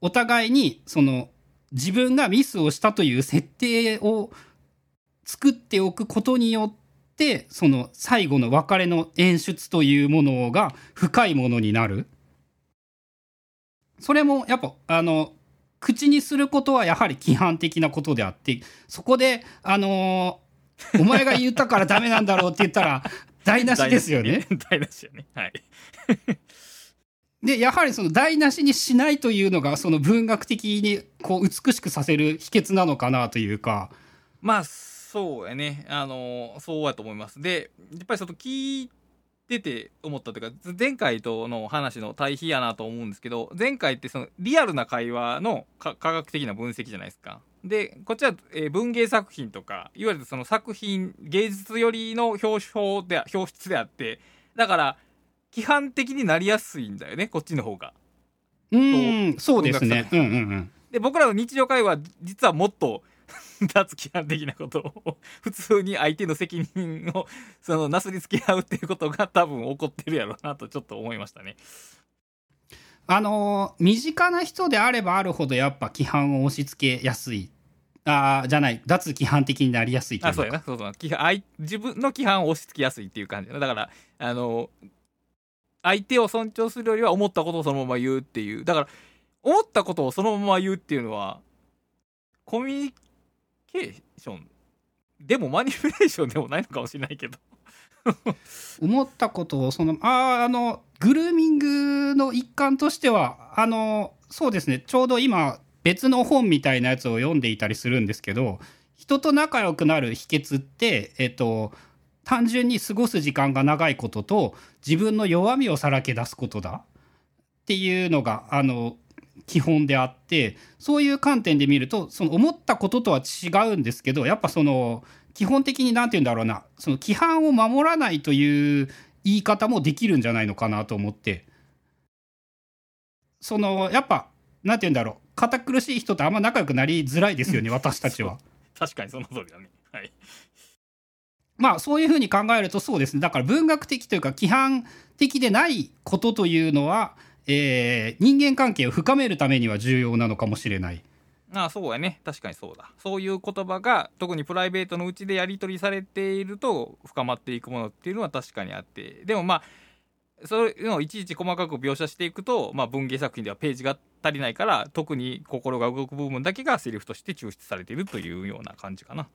お互いにその自分がミスをしたという設定を作っておくことによっててその最後の別れの演出というものが深いものになる。それもやっぱあの口にすることはやはり規範的なことであってそこであのお前が言ったからダメなんだろうって言ったら台無しですよね。(laughs) 台無しよね。はい。でやはりその台無しにしないというのがその文学的にこう美しくさせる秘訣なのかなというかまあそうやね。あのそうやと思います。でやっぱりその聞いてて思ったというか前回との話の対比やなと思うんですけど前回ってそのリアルな会話の科学的な分析じゃないですか。でこっちは、えー、文芸作品とかいわゆるその作品芸術寄りの表彰で表出であってだから批判的になりやすいんだよねこっちの方が。うんそうですね。うんうんうん、で僕らの日常会話実はもっと (laughs) 脱規範的なことを。普通に相手の責任をそのなすりつけ合うっていうことが多分起こってるやろうなとちょっと思いましたね。あの身近な人であればあるほどやっぱ規範を押し付けやすい。あじゃない脱規範的になりやすいあそうやな。そうそう自分の規範を押し付けやすいっていう感じだからあの相手を尊重するよりは思ったことをそのまま言うっていう。だから思ったことをそのまま言うっていうのはコミュニケーションでもマニピュレーションでもないのかもしれないけど。思ったことをそのああのグルーミングの一環としてはあのそうですね。ちょうど今別の本みたいなやつを読んでいたりするんですけど人と仲良くなる秘訣ってえっと単純に過ごす時間が長いことと自分の弱みをさらけ出すことだっていうのがあの基本であってそういう観点で見るとその思ったこととは違うんですけどやっぱその基本的に何て言うんだろうなその規範を守らないという言い方もできるんじゃないのかなと思ってそのやっぱ何て言うんだろう堅苦しい人とあんま仲良くなりづらいですよね私たちは。(laughs) 確かにその通りだね。はいまあそういうふうに考えるとそうですねだから文学的というか規範的でないことというのは、えー、人間関係を深めるためには重要なのかもしれない。ああそうやね確かにそうだそういう言葉が特にプライベートのうちでやり取りされていると深まっていくものっていうのは確かにあってでもまあそういうのをいちいち細かく描写していくと、まあ、文芸作品ではページが足りないから特に心が動く部分だけがセリフとして抽出されているというような感じかな。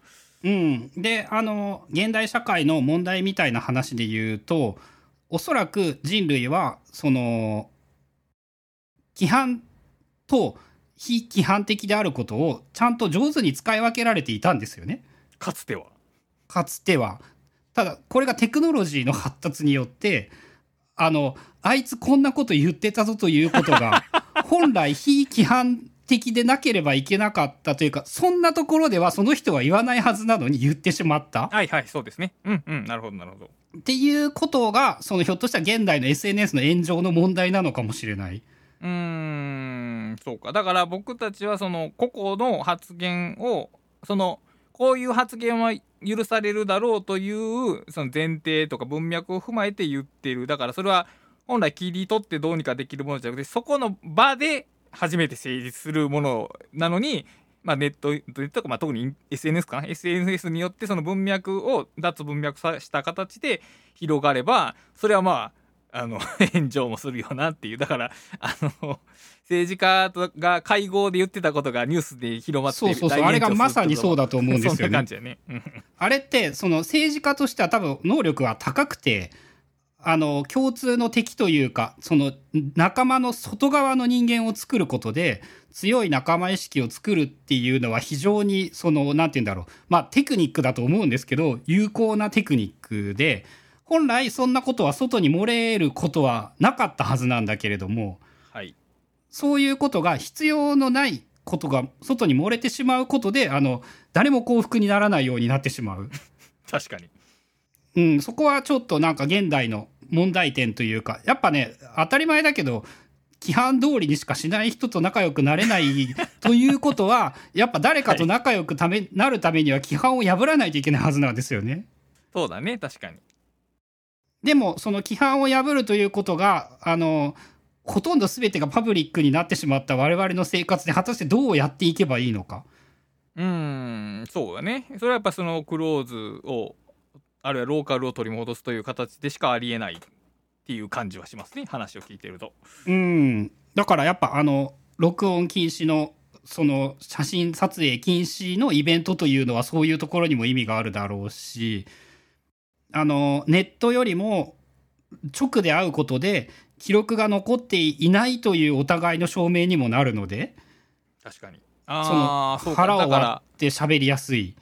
うん、であの現代社会の問題みたいな話で言うとおそらく人類はその規範と非規範的であることをちゃんと上手に使い分けられていたんですよね。かつては。かつては。ただこれがテクノロジーの発達によってあのあいつこんなこと言ってたぞということが (laughs) 本来非規範的でなければいけなかったというかそんなところではその人は言わないはずなのに言ってしまった。はいはいそうですね。うんうんなるほどなるほど。っていうことがそのひょっとしたら現代の SNS の炎上の問題なのかもしれない。うーん。そうか。だから僕たちはその個々の発言をそのこういう発言は許されるだろうというその前提とか文脈を踏まえて言ってる。だからそれは本来切り取ってどうにかできるものじゃなくてそこの場で初めて成立するものなのに、まあ、ネットネットとか、まあ、特に SNS かな。SNS によってその文脈を脱文脈した形で広がればそれはまああの (laughs) 炎上もするよなっていう。だからあの政治家とが会合で言ってたことがニュースで広まってそうそうそう。あれがまさにそうだだと思うんですよね。ね。うん。あれってその政治家としては多分能力は高くてあの共通の敵というかその仲間の外側の人間を作ることで強い仲間意識を作るっていうのは非常にそのなんて言うんだろう。まあテクニックだと思うんですけど有効なテクニックで本来そんなことは外に漏れることはなかったはずなんだけれどもはいそういうことが必要のないことが外に漏れてしまうことであの誰も幸福にならないようになってしまう。確かに。うん、そこはちょっとなんか現代の問題点というかやっぱね当たり前だけど規範通りにしかしない人と仲良くなれないということは (laughs) やっぱ誰かと仲良くため、なるためには規範を破らないといけないはずなんですよね。そうだね確かに。でもその規範を破るということがあのほとんど全てがパブリックになってしまった我々の生活で果たしてどうやっていけばいいのか。うーんそうだねそれはやっぱそのクローズをあるいはローカルを取り戻すという形でしかありえないっていう感じはしますね話を聞いてると。うん、だからやっぱあの録音禁止のその写真撮影禁止のイベントというのはそういうところにも意味があるだろうしあのネットよりも直で会うことで記録が残っていないというお互いの証明にもなるので確かに。そああその腹をだから割って喋りやすい。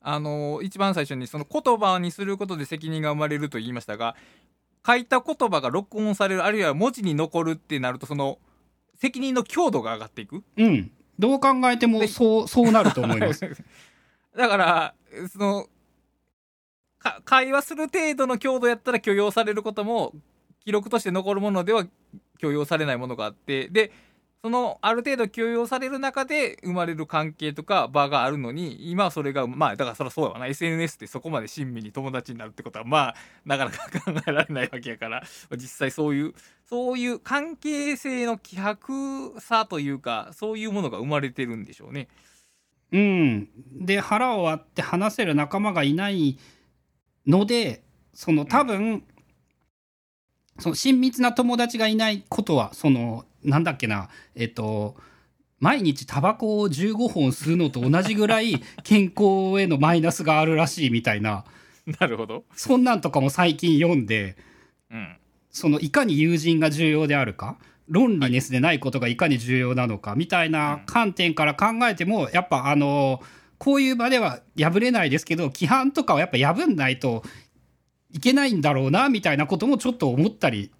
あの一番最初にその言葉にすることで責任が生まれると言いましたが書いた言葉が録音されるあるいは文字に残るってなるとその責任の強度が上がっていく。うん、どう考えてもそうそうなると思います。(laughs) だからそのか会話する程度の強度やったら許容されることも記録として残るものでは許容されないものがあってでそのある程度許容される中で生まれる関係とか場があるのに今はそれがまあだからそりゃそうやわな SNS でそこまで親身に友達になるってことはまあなかなか考えられないわけやから実際そういうそういう関係性の希薄さというかそういうものが生まれてるんでしょうね。うん、で腹を割って話せる仲間がいないのでその多分その親密な友達がいないことはそのなんだっけなえっと毎日タバコを15本吸うのと同じぐらい (laughs) 健康へのマイナスがあるらしいみたいな。なるほど。そんなんとかも最近読んでうん。そのいかに友人が重要であるか？論理ネスでないことがいかに重要なのか？みたいな観点から考えてもやっぱあのこういう場では破れないですけど規範とかはやっぱ破んないといけないんだろうなみたいなこともちょっと思ったり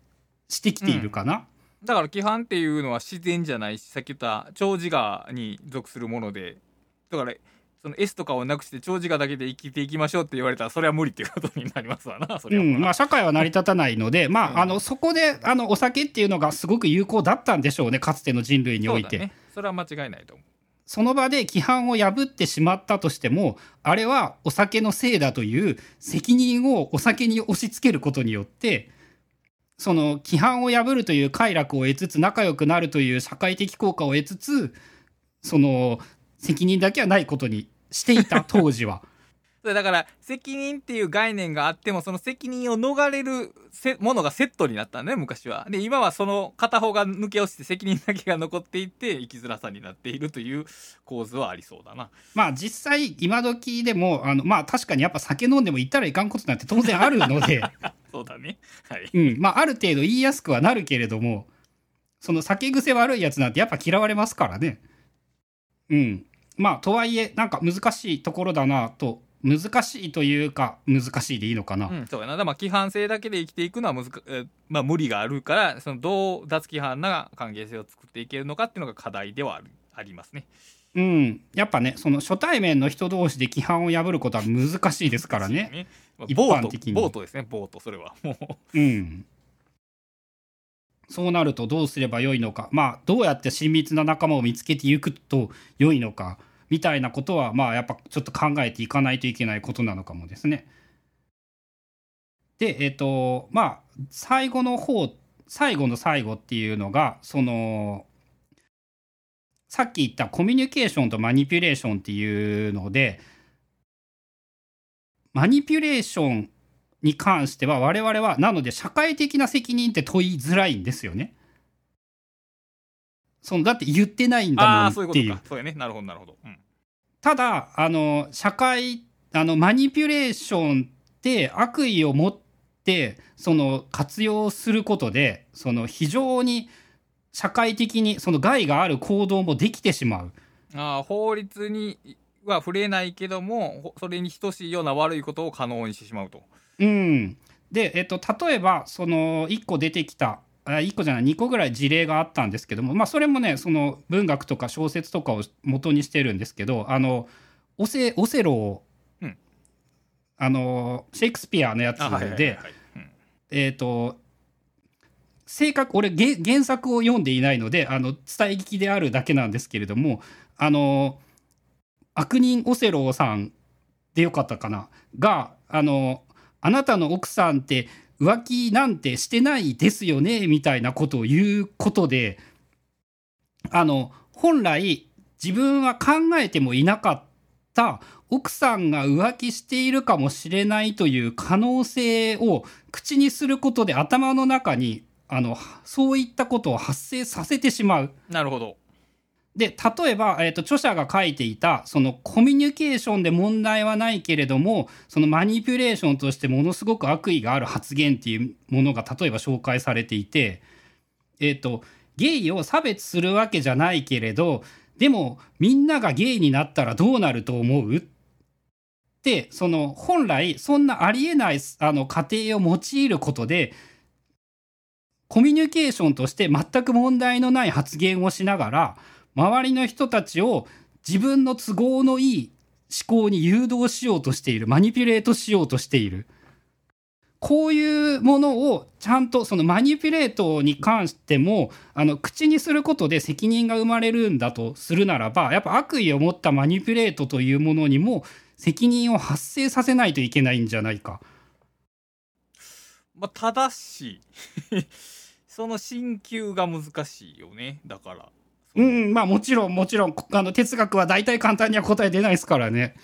してきているかな。だから規範っていうのは自然じゃないしさっき言った長寿画に属するものでだからその S とかをなくして長寿画だけで生きていきましょうって言われたらそれは無理っていうことになりますわな (laughs) それは、うんまあ、社会は成り立たないので、まあ、うん。あのそこであのお酒っていうのがすごく有効だったんでしょうねかつての人類において。そうだね。それは間違いないと思うその場で規範を破ってしまったとしてもあれはお酒のせいだという責任をお酒に押し付けることによってその規範を破るという快楽を得つつ仲良くなるという社会的効果を得つつその責任だけはないことにしていた (laughs) 当時は。それだから責任っていう概念があってもその責任を逃れるせものがセットになったんだね昔は。で今はその片方が抜け落ちて責任だけが残っていって生きづらさになっているという構図はありそうだな。まあ実際今時でもあのまあ確かにやっぱ酒飲んでも行ったらいかんことなんて当然あるので、(laughs) そうだね。はい。うん、まあある程度言いやすくはなるけれどもその酒癖悪いやつなんてやっぱ嫌われますからね。うん。まあとはいえなんか難しいところだなと難しいというか難しいでいいのかな。うん、そうやな。だからまあ規範性だけで生きていくのは難か、えーまあ、無理があるからそのどう脱規範な関係性を作っていけるのかっていうのが課題ではあるありますね。うん、やっぱねその初対面の人同士で規範を破ることは難しいですからね。まあ一ボート般的にボートですねボートそれはもう (laughs) うん。そうなるとどうすればよいのかまあどうやって親密な仲間を見つけていくと良いのかみたいなことはまあやっぱちょっと考えていかないといけないことなのかもですね。でえっ、とまあ最後の方最後の最後っていうのがそのさっき言ったコミュニケーションとマニピュレーションっていうのでマニピュレーションに関しては我々はなので社会的な責任って問いづらいんですよね。そのだって言ってないんだああそういう。こもんっていうとか。そうやね。なるほどなるほど、うん、ただあの社会あのマニピュレーションって悪意を持ってその活用することでその非常に社会的にその害がある行動もできてしまう。あー法律には触れないけどもほそれに等しいような悪いことを可能にしてしまうと。うん、で、えっと、例えばその1個出てきたあ1個じゃない2個ぐらい事例があったんですけども、まあ、それもねその文学とか小説とかを元にしてるんですけどあのオセオセロを、うん。あのシェイクスピアのやつでえっと正確俺げ原作を読んでいないのであの伝え聞きであるだけなんですけれどもあの悪人オセロさんでよかったかな。があのあなたの奥さんって浮気なんてしてないですよねみたいなことを言うことであの本来自分は考えてもいなかった奥さんが浮気しているかもしれないという可能性を口にすることで頭の中にあのそういったことを発生させてしまう。なるほどで例えば、えー、と著者が書いていたそのコミュニケーションで問題はないけれどもそのマニピュレーションとしてものすごく悪意がある発言っていうものが例えば紹介されていて、えー、とゲイを差別するわけじゃないけれどでもみんながゲイになったらどうなると思う？ってその本来そんなありえないあの過程を用いることでコミュニケーションとして全く問題のない発言をしながら周りの人たちを自分の都合のいい思考に誘導しようとしているマニピュレートしようとしている。こういうものをちゃんとそのマニピュレートに関してもあの口にすることで責任が生まれるんだとするならばやっぱ悪意を持ったマニピュレートというものにも責任を発生させないといけないんじゃないか。まあただし (laughs) その進級が難しいよね。だから。うんまあもちろんもちろんあの哲学は大体簡単には答え出ないですからね。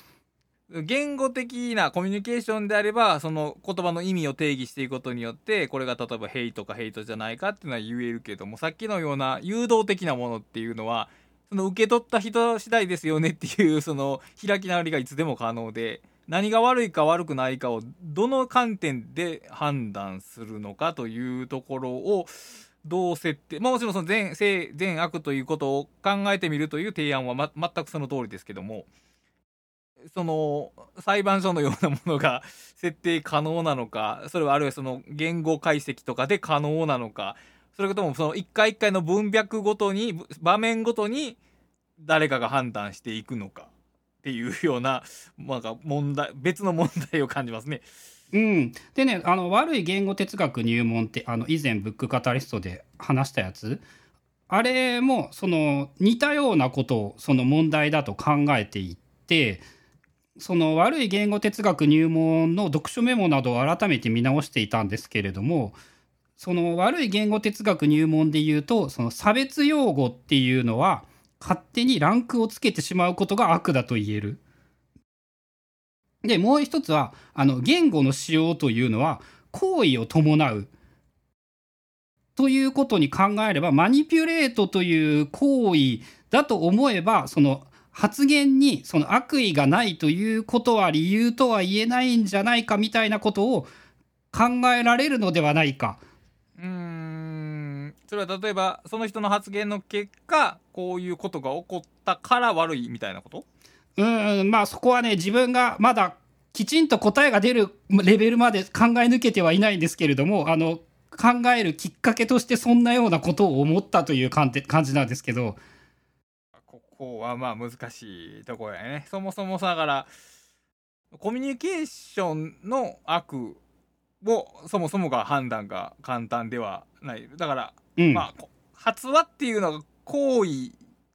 言語的なコミュニケーションであればその言葉の意味を定義していくことによってこれが例えばヘイトかヘイトじゃないかっていうのは言えるけどもさっきのような誘導的なものっていうのはその受け取った人次第ですよねっていうその開き直りがいつでも可能で何が悪いか悪くないかをどの観点で判断するのかというところをどう設定まあもちろんその善善善悪ということを考えてみるという提案は、ま、全くその通りですけどもその裁判所のようなものが (laughs) 設定可能なのかそれはあるいはその言語解析とかで可能なのかそれともその一回一回の文脈ごとに場面ごとに誰かが判断していくのかっていうようななんか問題別の問題を感じますね。うん、でねあの悪い言語哲学入門ってあの以前ブックカタリストで話したやつあれもその似たようなことをその問題だと考えていってその悪い言語哲学入門の読書メモなどを改めて見直していたんですけれどもその悪い言語哲学入門で言うとその差別用語っていうのは勝手にランクをつけてしまうことが悪だと言える。でもう一つはあの言語の使用というのは行為を伴う。ということに考えればマニピュレートという行為だと思えばその発言にその悪意がないということは理由とは言えないんじゃないかみたいなことを考えられるのではないか。うーん。それは例えばその人の発言の結果こういうことが起こったから悪いみたいなこと？うんまあそこはね自分がまだきちんと答えが出るレベルまで考え抜けてはいないんですけれどもあの考えるきっかけとしてそんなようなことを思ったという感じなんですけど。ここはまあ難しいところやね。そもそもだからコミュニケーションの悪をそもそもが判断が簡単ではない。だから、うん、まあ発話っていうのが行為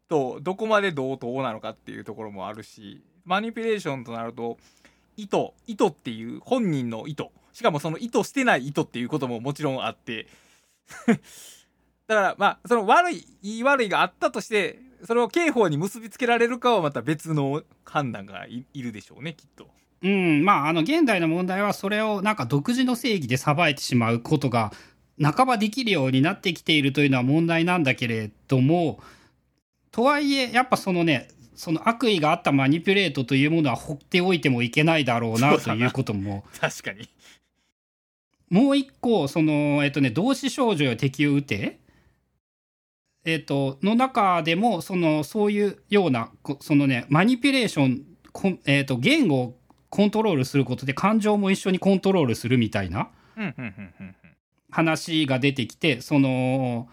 とどこまで同等なのかっていうところもあるしマニピュレーションとなると意図意図っていう本人の意図しかもその意図してない意図っていうことももちろんあってだからまあその悪い言い悪いがあったとしてそれを刑法に結びつけられるかはまた別の判断がいるでしょうねきっと。うんまああの現代の問題はそれをなんか独自の正義で裁いてしまうことが半ばできるようになってきているというのは問題なんだけれどもとはいえやっぱそのねその悪意があったマニピュレートというものは放っておいてもいけないだろうなということも。確かに。もう一個そのえっとね同志少女よ敵を撃て。えっとの中でもそのそういうようなそのねマニピュレーションえっと言語をコントロールすることで感情も一緒にコントロールするみたいな話が出てきてその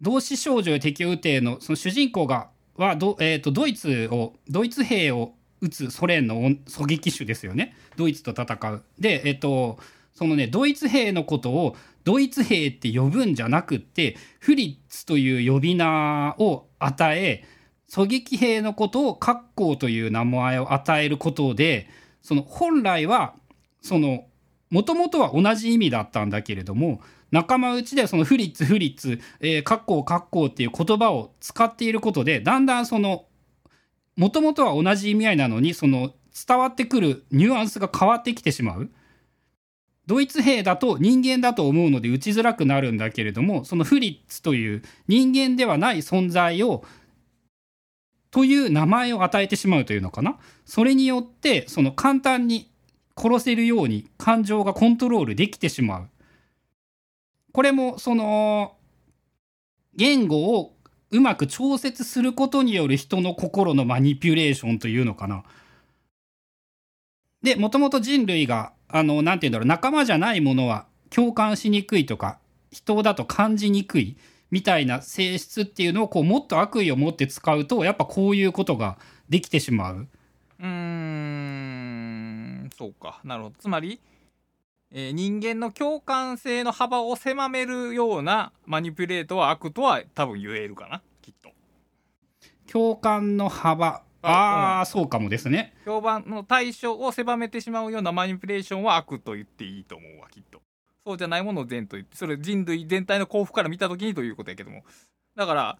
同志少女敵を撃てのその主人公がはど、えーと、ドイツをドイツ兵を撃つソ連の狙撃手ですよねドイツと戦う。でえっ、ー、とそのねドイツ兵のことをドイツ兵って呼ぶんじゃなくってフリッツという呼び名を与え狙撃兵のことを格好という名前を与えることでその本来はそのもともとは同じ意味だったんだけれども仲間内でそのフリッツフリッツ、えー、カッコーカッコーっていう言葉を使っていることでだんだんそのもともとは同じ意味合いなのにその伝わってくるニュアンスが変わってきてしまう。ドイツ兵だと人間だと思うので打ちづらくなるんだけれどもそのフリッツという人間ではない存在をという名前を与えてしまうというのかな？それによってその簡単に殺せるように感情がコントロールできてしまうこれもその言語をうまく調節することによる人の心のマニピュレーションというのかな。でもともと人類があのなんて言うんだろう仲間じゃないものは共感しにくいとか人だと感じにくいみたいな性質っていうのをこうもっと悪意を持って使うとやっぱこういうことができてしまう。うーんそうかなるほどつまり、えー、人間の共感性の幅を狭めるようなマニピュレートは悪とは多分言えるかなきっと。共感の幅ああ、うん、そうかもですね。評判の対象を狭めてしまうようなマニピュレーションは悪と言っていいと思うわきっと。そうじゃないものを善と言ってそれ人類全体の幸福から見た時にということやけどもだから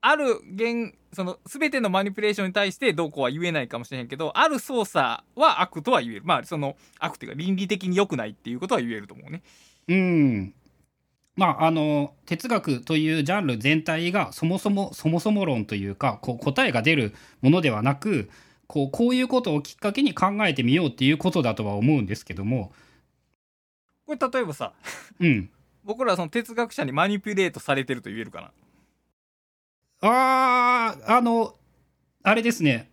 ある現その全てのマニピュレーションに対してどうこうは言えないかもしれへんけどある操作は悪とは言える。まあその悪というか倫理的に良くないっていうことは言えると思うね。うん。まああの哲学というジャンル全体がそもそもそもそも論というかこう答えが出るものではなくこうこういうことをきっかけに考えてみようっていうことだとは思うんですけども。これ例えばさ、うん、僕らその哲学者にマニピュレートされてると言えるかなあーあのあれですね。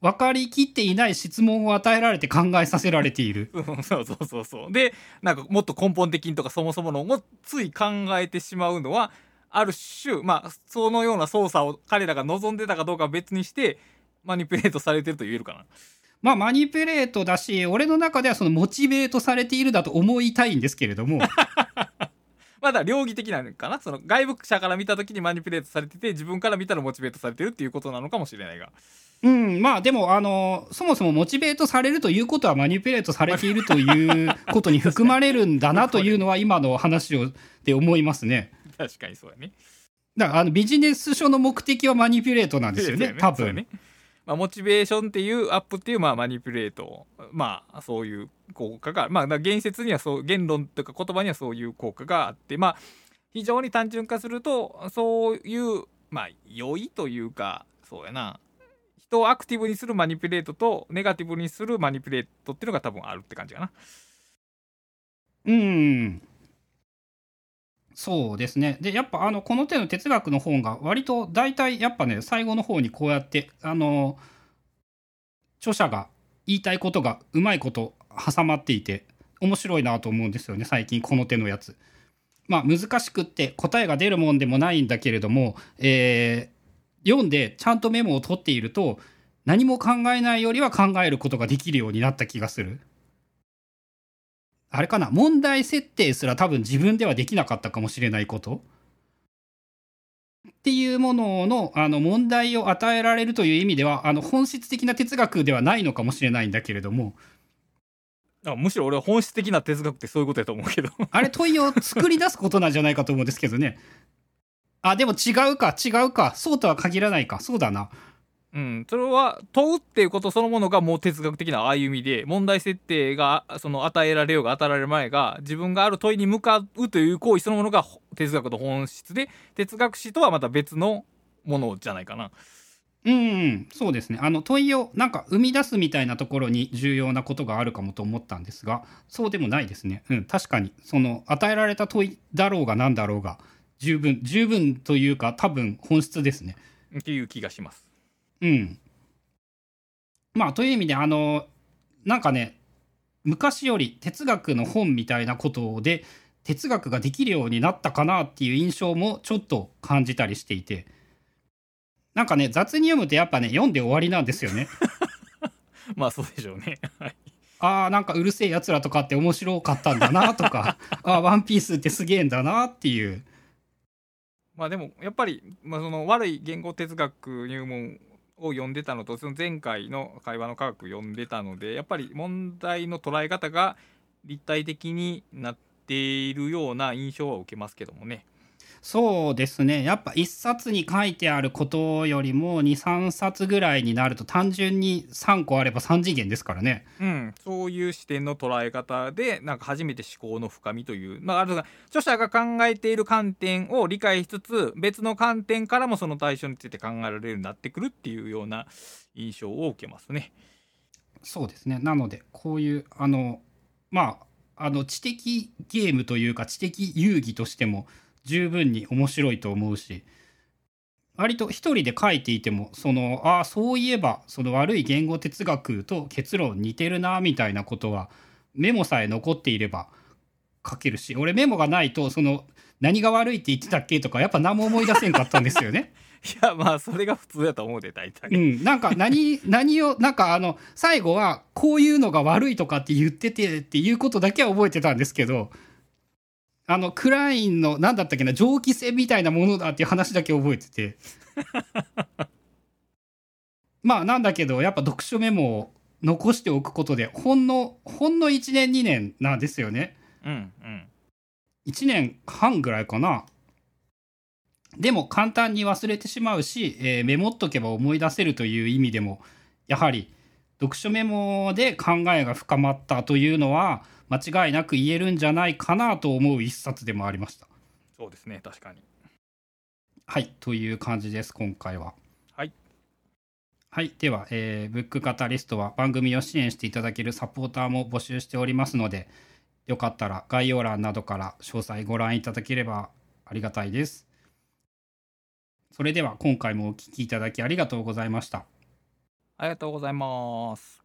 分かりきっていない質問を与えられて考えさせられている。(laughs) そうそうそうそう。でなんかもっと根本的にとかそもそものをつい考えてしまうのはある種まあそのような操作を彼らが望んでたかどうかは別にしてマニピュレートされてると言えるかな。まあマニピュレートだし俺の中ではそのモチベートされているだと思いたいんですけれども (laughs) まだ両義的なのかな？その外部者から見た時にマニピュレートされてて自分から見たらモチベートされてるっていうことなのかもしれないが。うんまあでもあのそもそもモチベートされるということはマニピュレートされているということに含まれるんだなというのは今の話をで思いますね。(laughs) 確かにそうやね。だからあのビジネス書の目的はマニピュレートなんですよね多分まあ、モチベーションっていうアップっていうまあマニピュレートまあそういう効果がまあ言説にはそう言論とか言葉にはそういう効果があってまあ非常に単純化するとそういうまあ良いというかそうやな人をアクティブにするマニピュレートとネガティブにするマニピュレートっていうのが多分あるって感じかな。うんそうですねでやっぱあのこの手の哲学の本が割と大体やっぱね最後の方にこうやってあの著者が言いたいことがうまいこと挟まっていて面白いなと思うんですよね最近この手のやつ。まあ難しくって答えが出るもんでもないんだけれども、えー読んでちゃんとメモを取っていると何も考えないよりは考えることができるようになった気がする。あれかな？問題設定すら多分自分ではできなかったかもしれないこと？っていうもののあの問題を与えられるという意味ではあの本質的な哲学ではないのかもしれないんだけれども。あむしろ俺は本質的な哲学ってそういうことやと思うけど。(laughs) あれ問いを作り出すことなんじゃないかと思うんですけどね。あでも違うか違うか。そうとは限らないか。そうだな。うん、それは問うっていうことそのものがもう哲学的な歩みで問題設定がその与えられようが与えられる前が自分がある問いに向かうという行為そのものがほ哲学の本質で哲学史とはまた別のものじゃないかな。うん、うん、そうですねあの問いをなんか生み出すみたいなところに重要なことがあるかもと思ったんですがそうでもないですね。うん確かにその与えられた問いだろうが何だろうが十分十分というか多分本質ですね。っていう気がします。うん。まあという意味であのなんかね昔より哲学の本みたいなことで哲学ができるようになったかなっていう印象もちょっと感じたりしていてなんかね雑に読むとやっぱね読んで終わりなんですよね。(laughs) まあそうでしょうね。はいあーなんかうるせえやつらとかって面白かったんだなとか (laughs) あーワンピースってすげえんだなっていう。まあでもやっぱり、まあ、その悪い言語哲学入門を読んでたのとその前回の会話の科学読んでたのでやっぱり問題の捉え方が立体的になっているような印象は受けますけどもね。そうですねやっぱ一冊に書いてあることよりも23冊ぐらいになると単純に3個あれば3次元ですからね。うん、そういう視点の捉え方でなんか初めて思考の深みという、まあ、ある著者が考えている観点を理解しつつ別の観点からもその対象について考えられるようになってくるっていうような印象を受けますね。そうですねなのでこういうあのまああの知的ゲームというか知的遊戯としても十分に面白いと思うし割と一人で書いていてもそのああそういえばその悪い言語哲学と結論似てるなみたいなことはメモさえ残っていれば書けるし俺メモがないとその何が悪いって言ってたっけとかやっぱ何も思い出せんかったんですよね。(laughs) いやまあそれが普通やと思うで大体。うん、なんか何何をなんかあの最後はこういうのが悪いとかって言っててっていうことだけは覚えてたんですけどあのクラインの何だったっけな蒸気船みたいなものだっていう話だけ覚えてて (laughs) まあなんだけどやっぱ読書メモを残しておくことでほんのほんの1年2年なんですよね。うんうん1年半ぐらいかな。でも簡単に忘れてしまうし、えーメモっとけば思い出せるという意味でもやはり読書メモで考えが深まったというのは間違いなく言えるんじゃないかなと思う一冊でもありました。そうですね確かに。はいという感じです今回は。はい。はい、では、えーブックカタリストは番組を支援していただけるサポーターも募集しておりますのでよかったら概要欄などから詳細ご覧いただければありがたいです。それでは今回もお聞きいただきありがとうございました。ありがとうございます。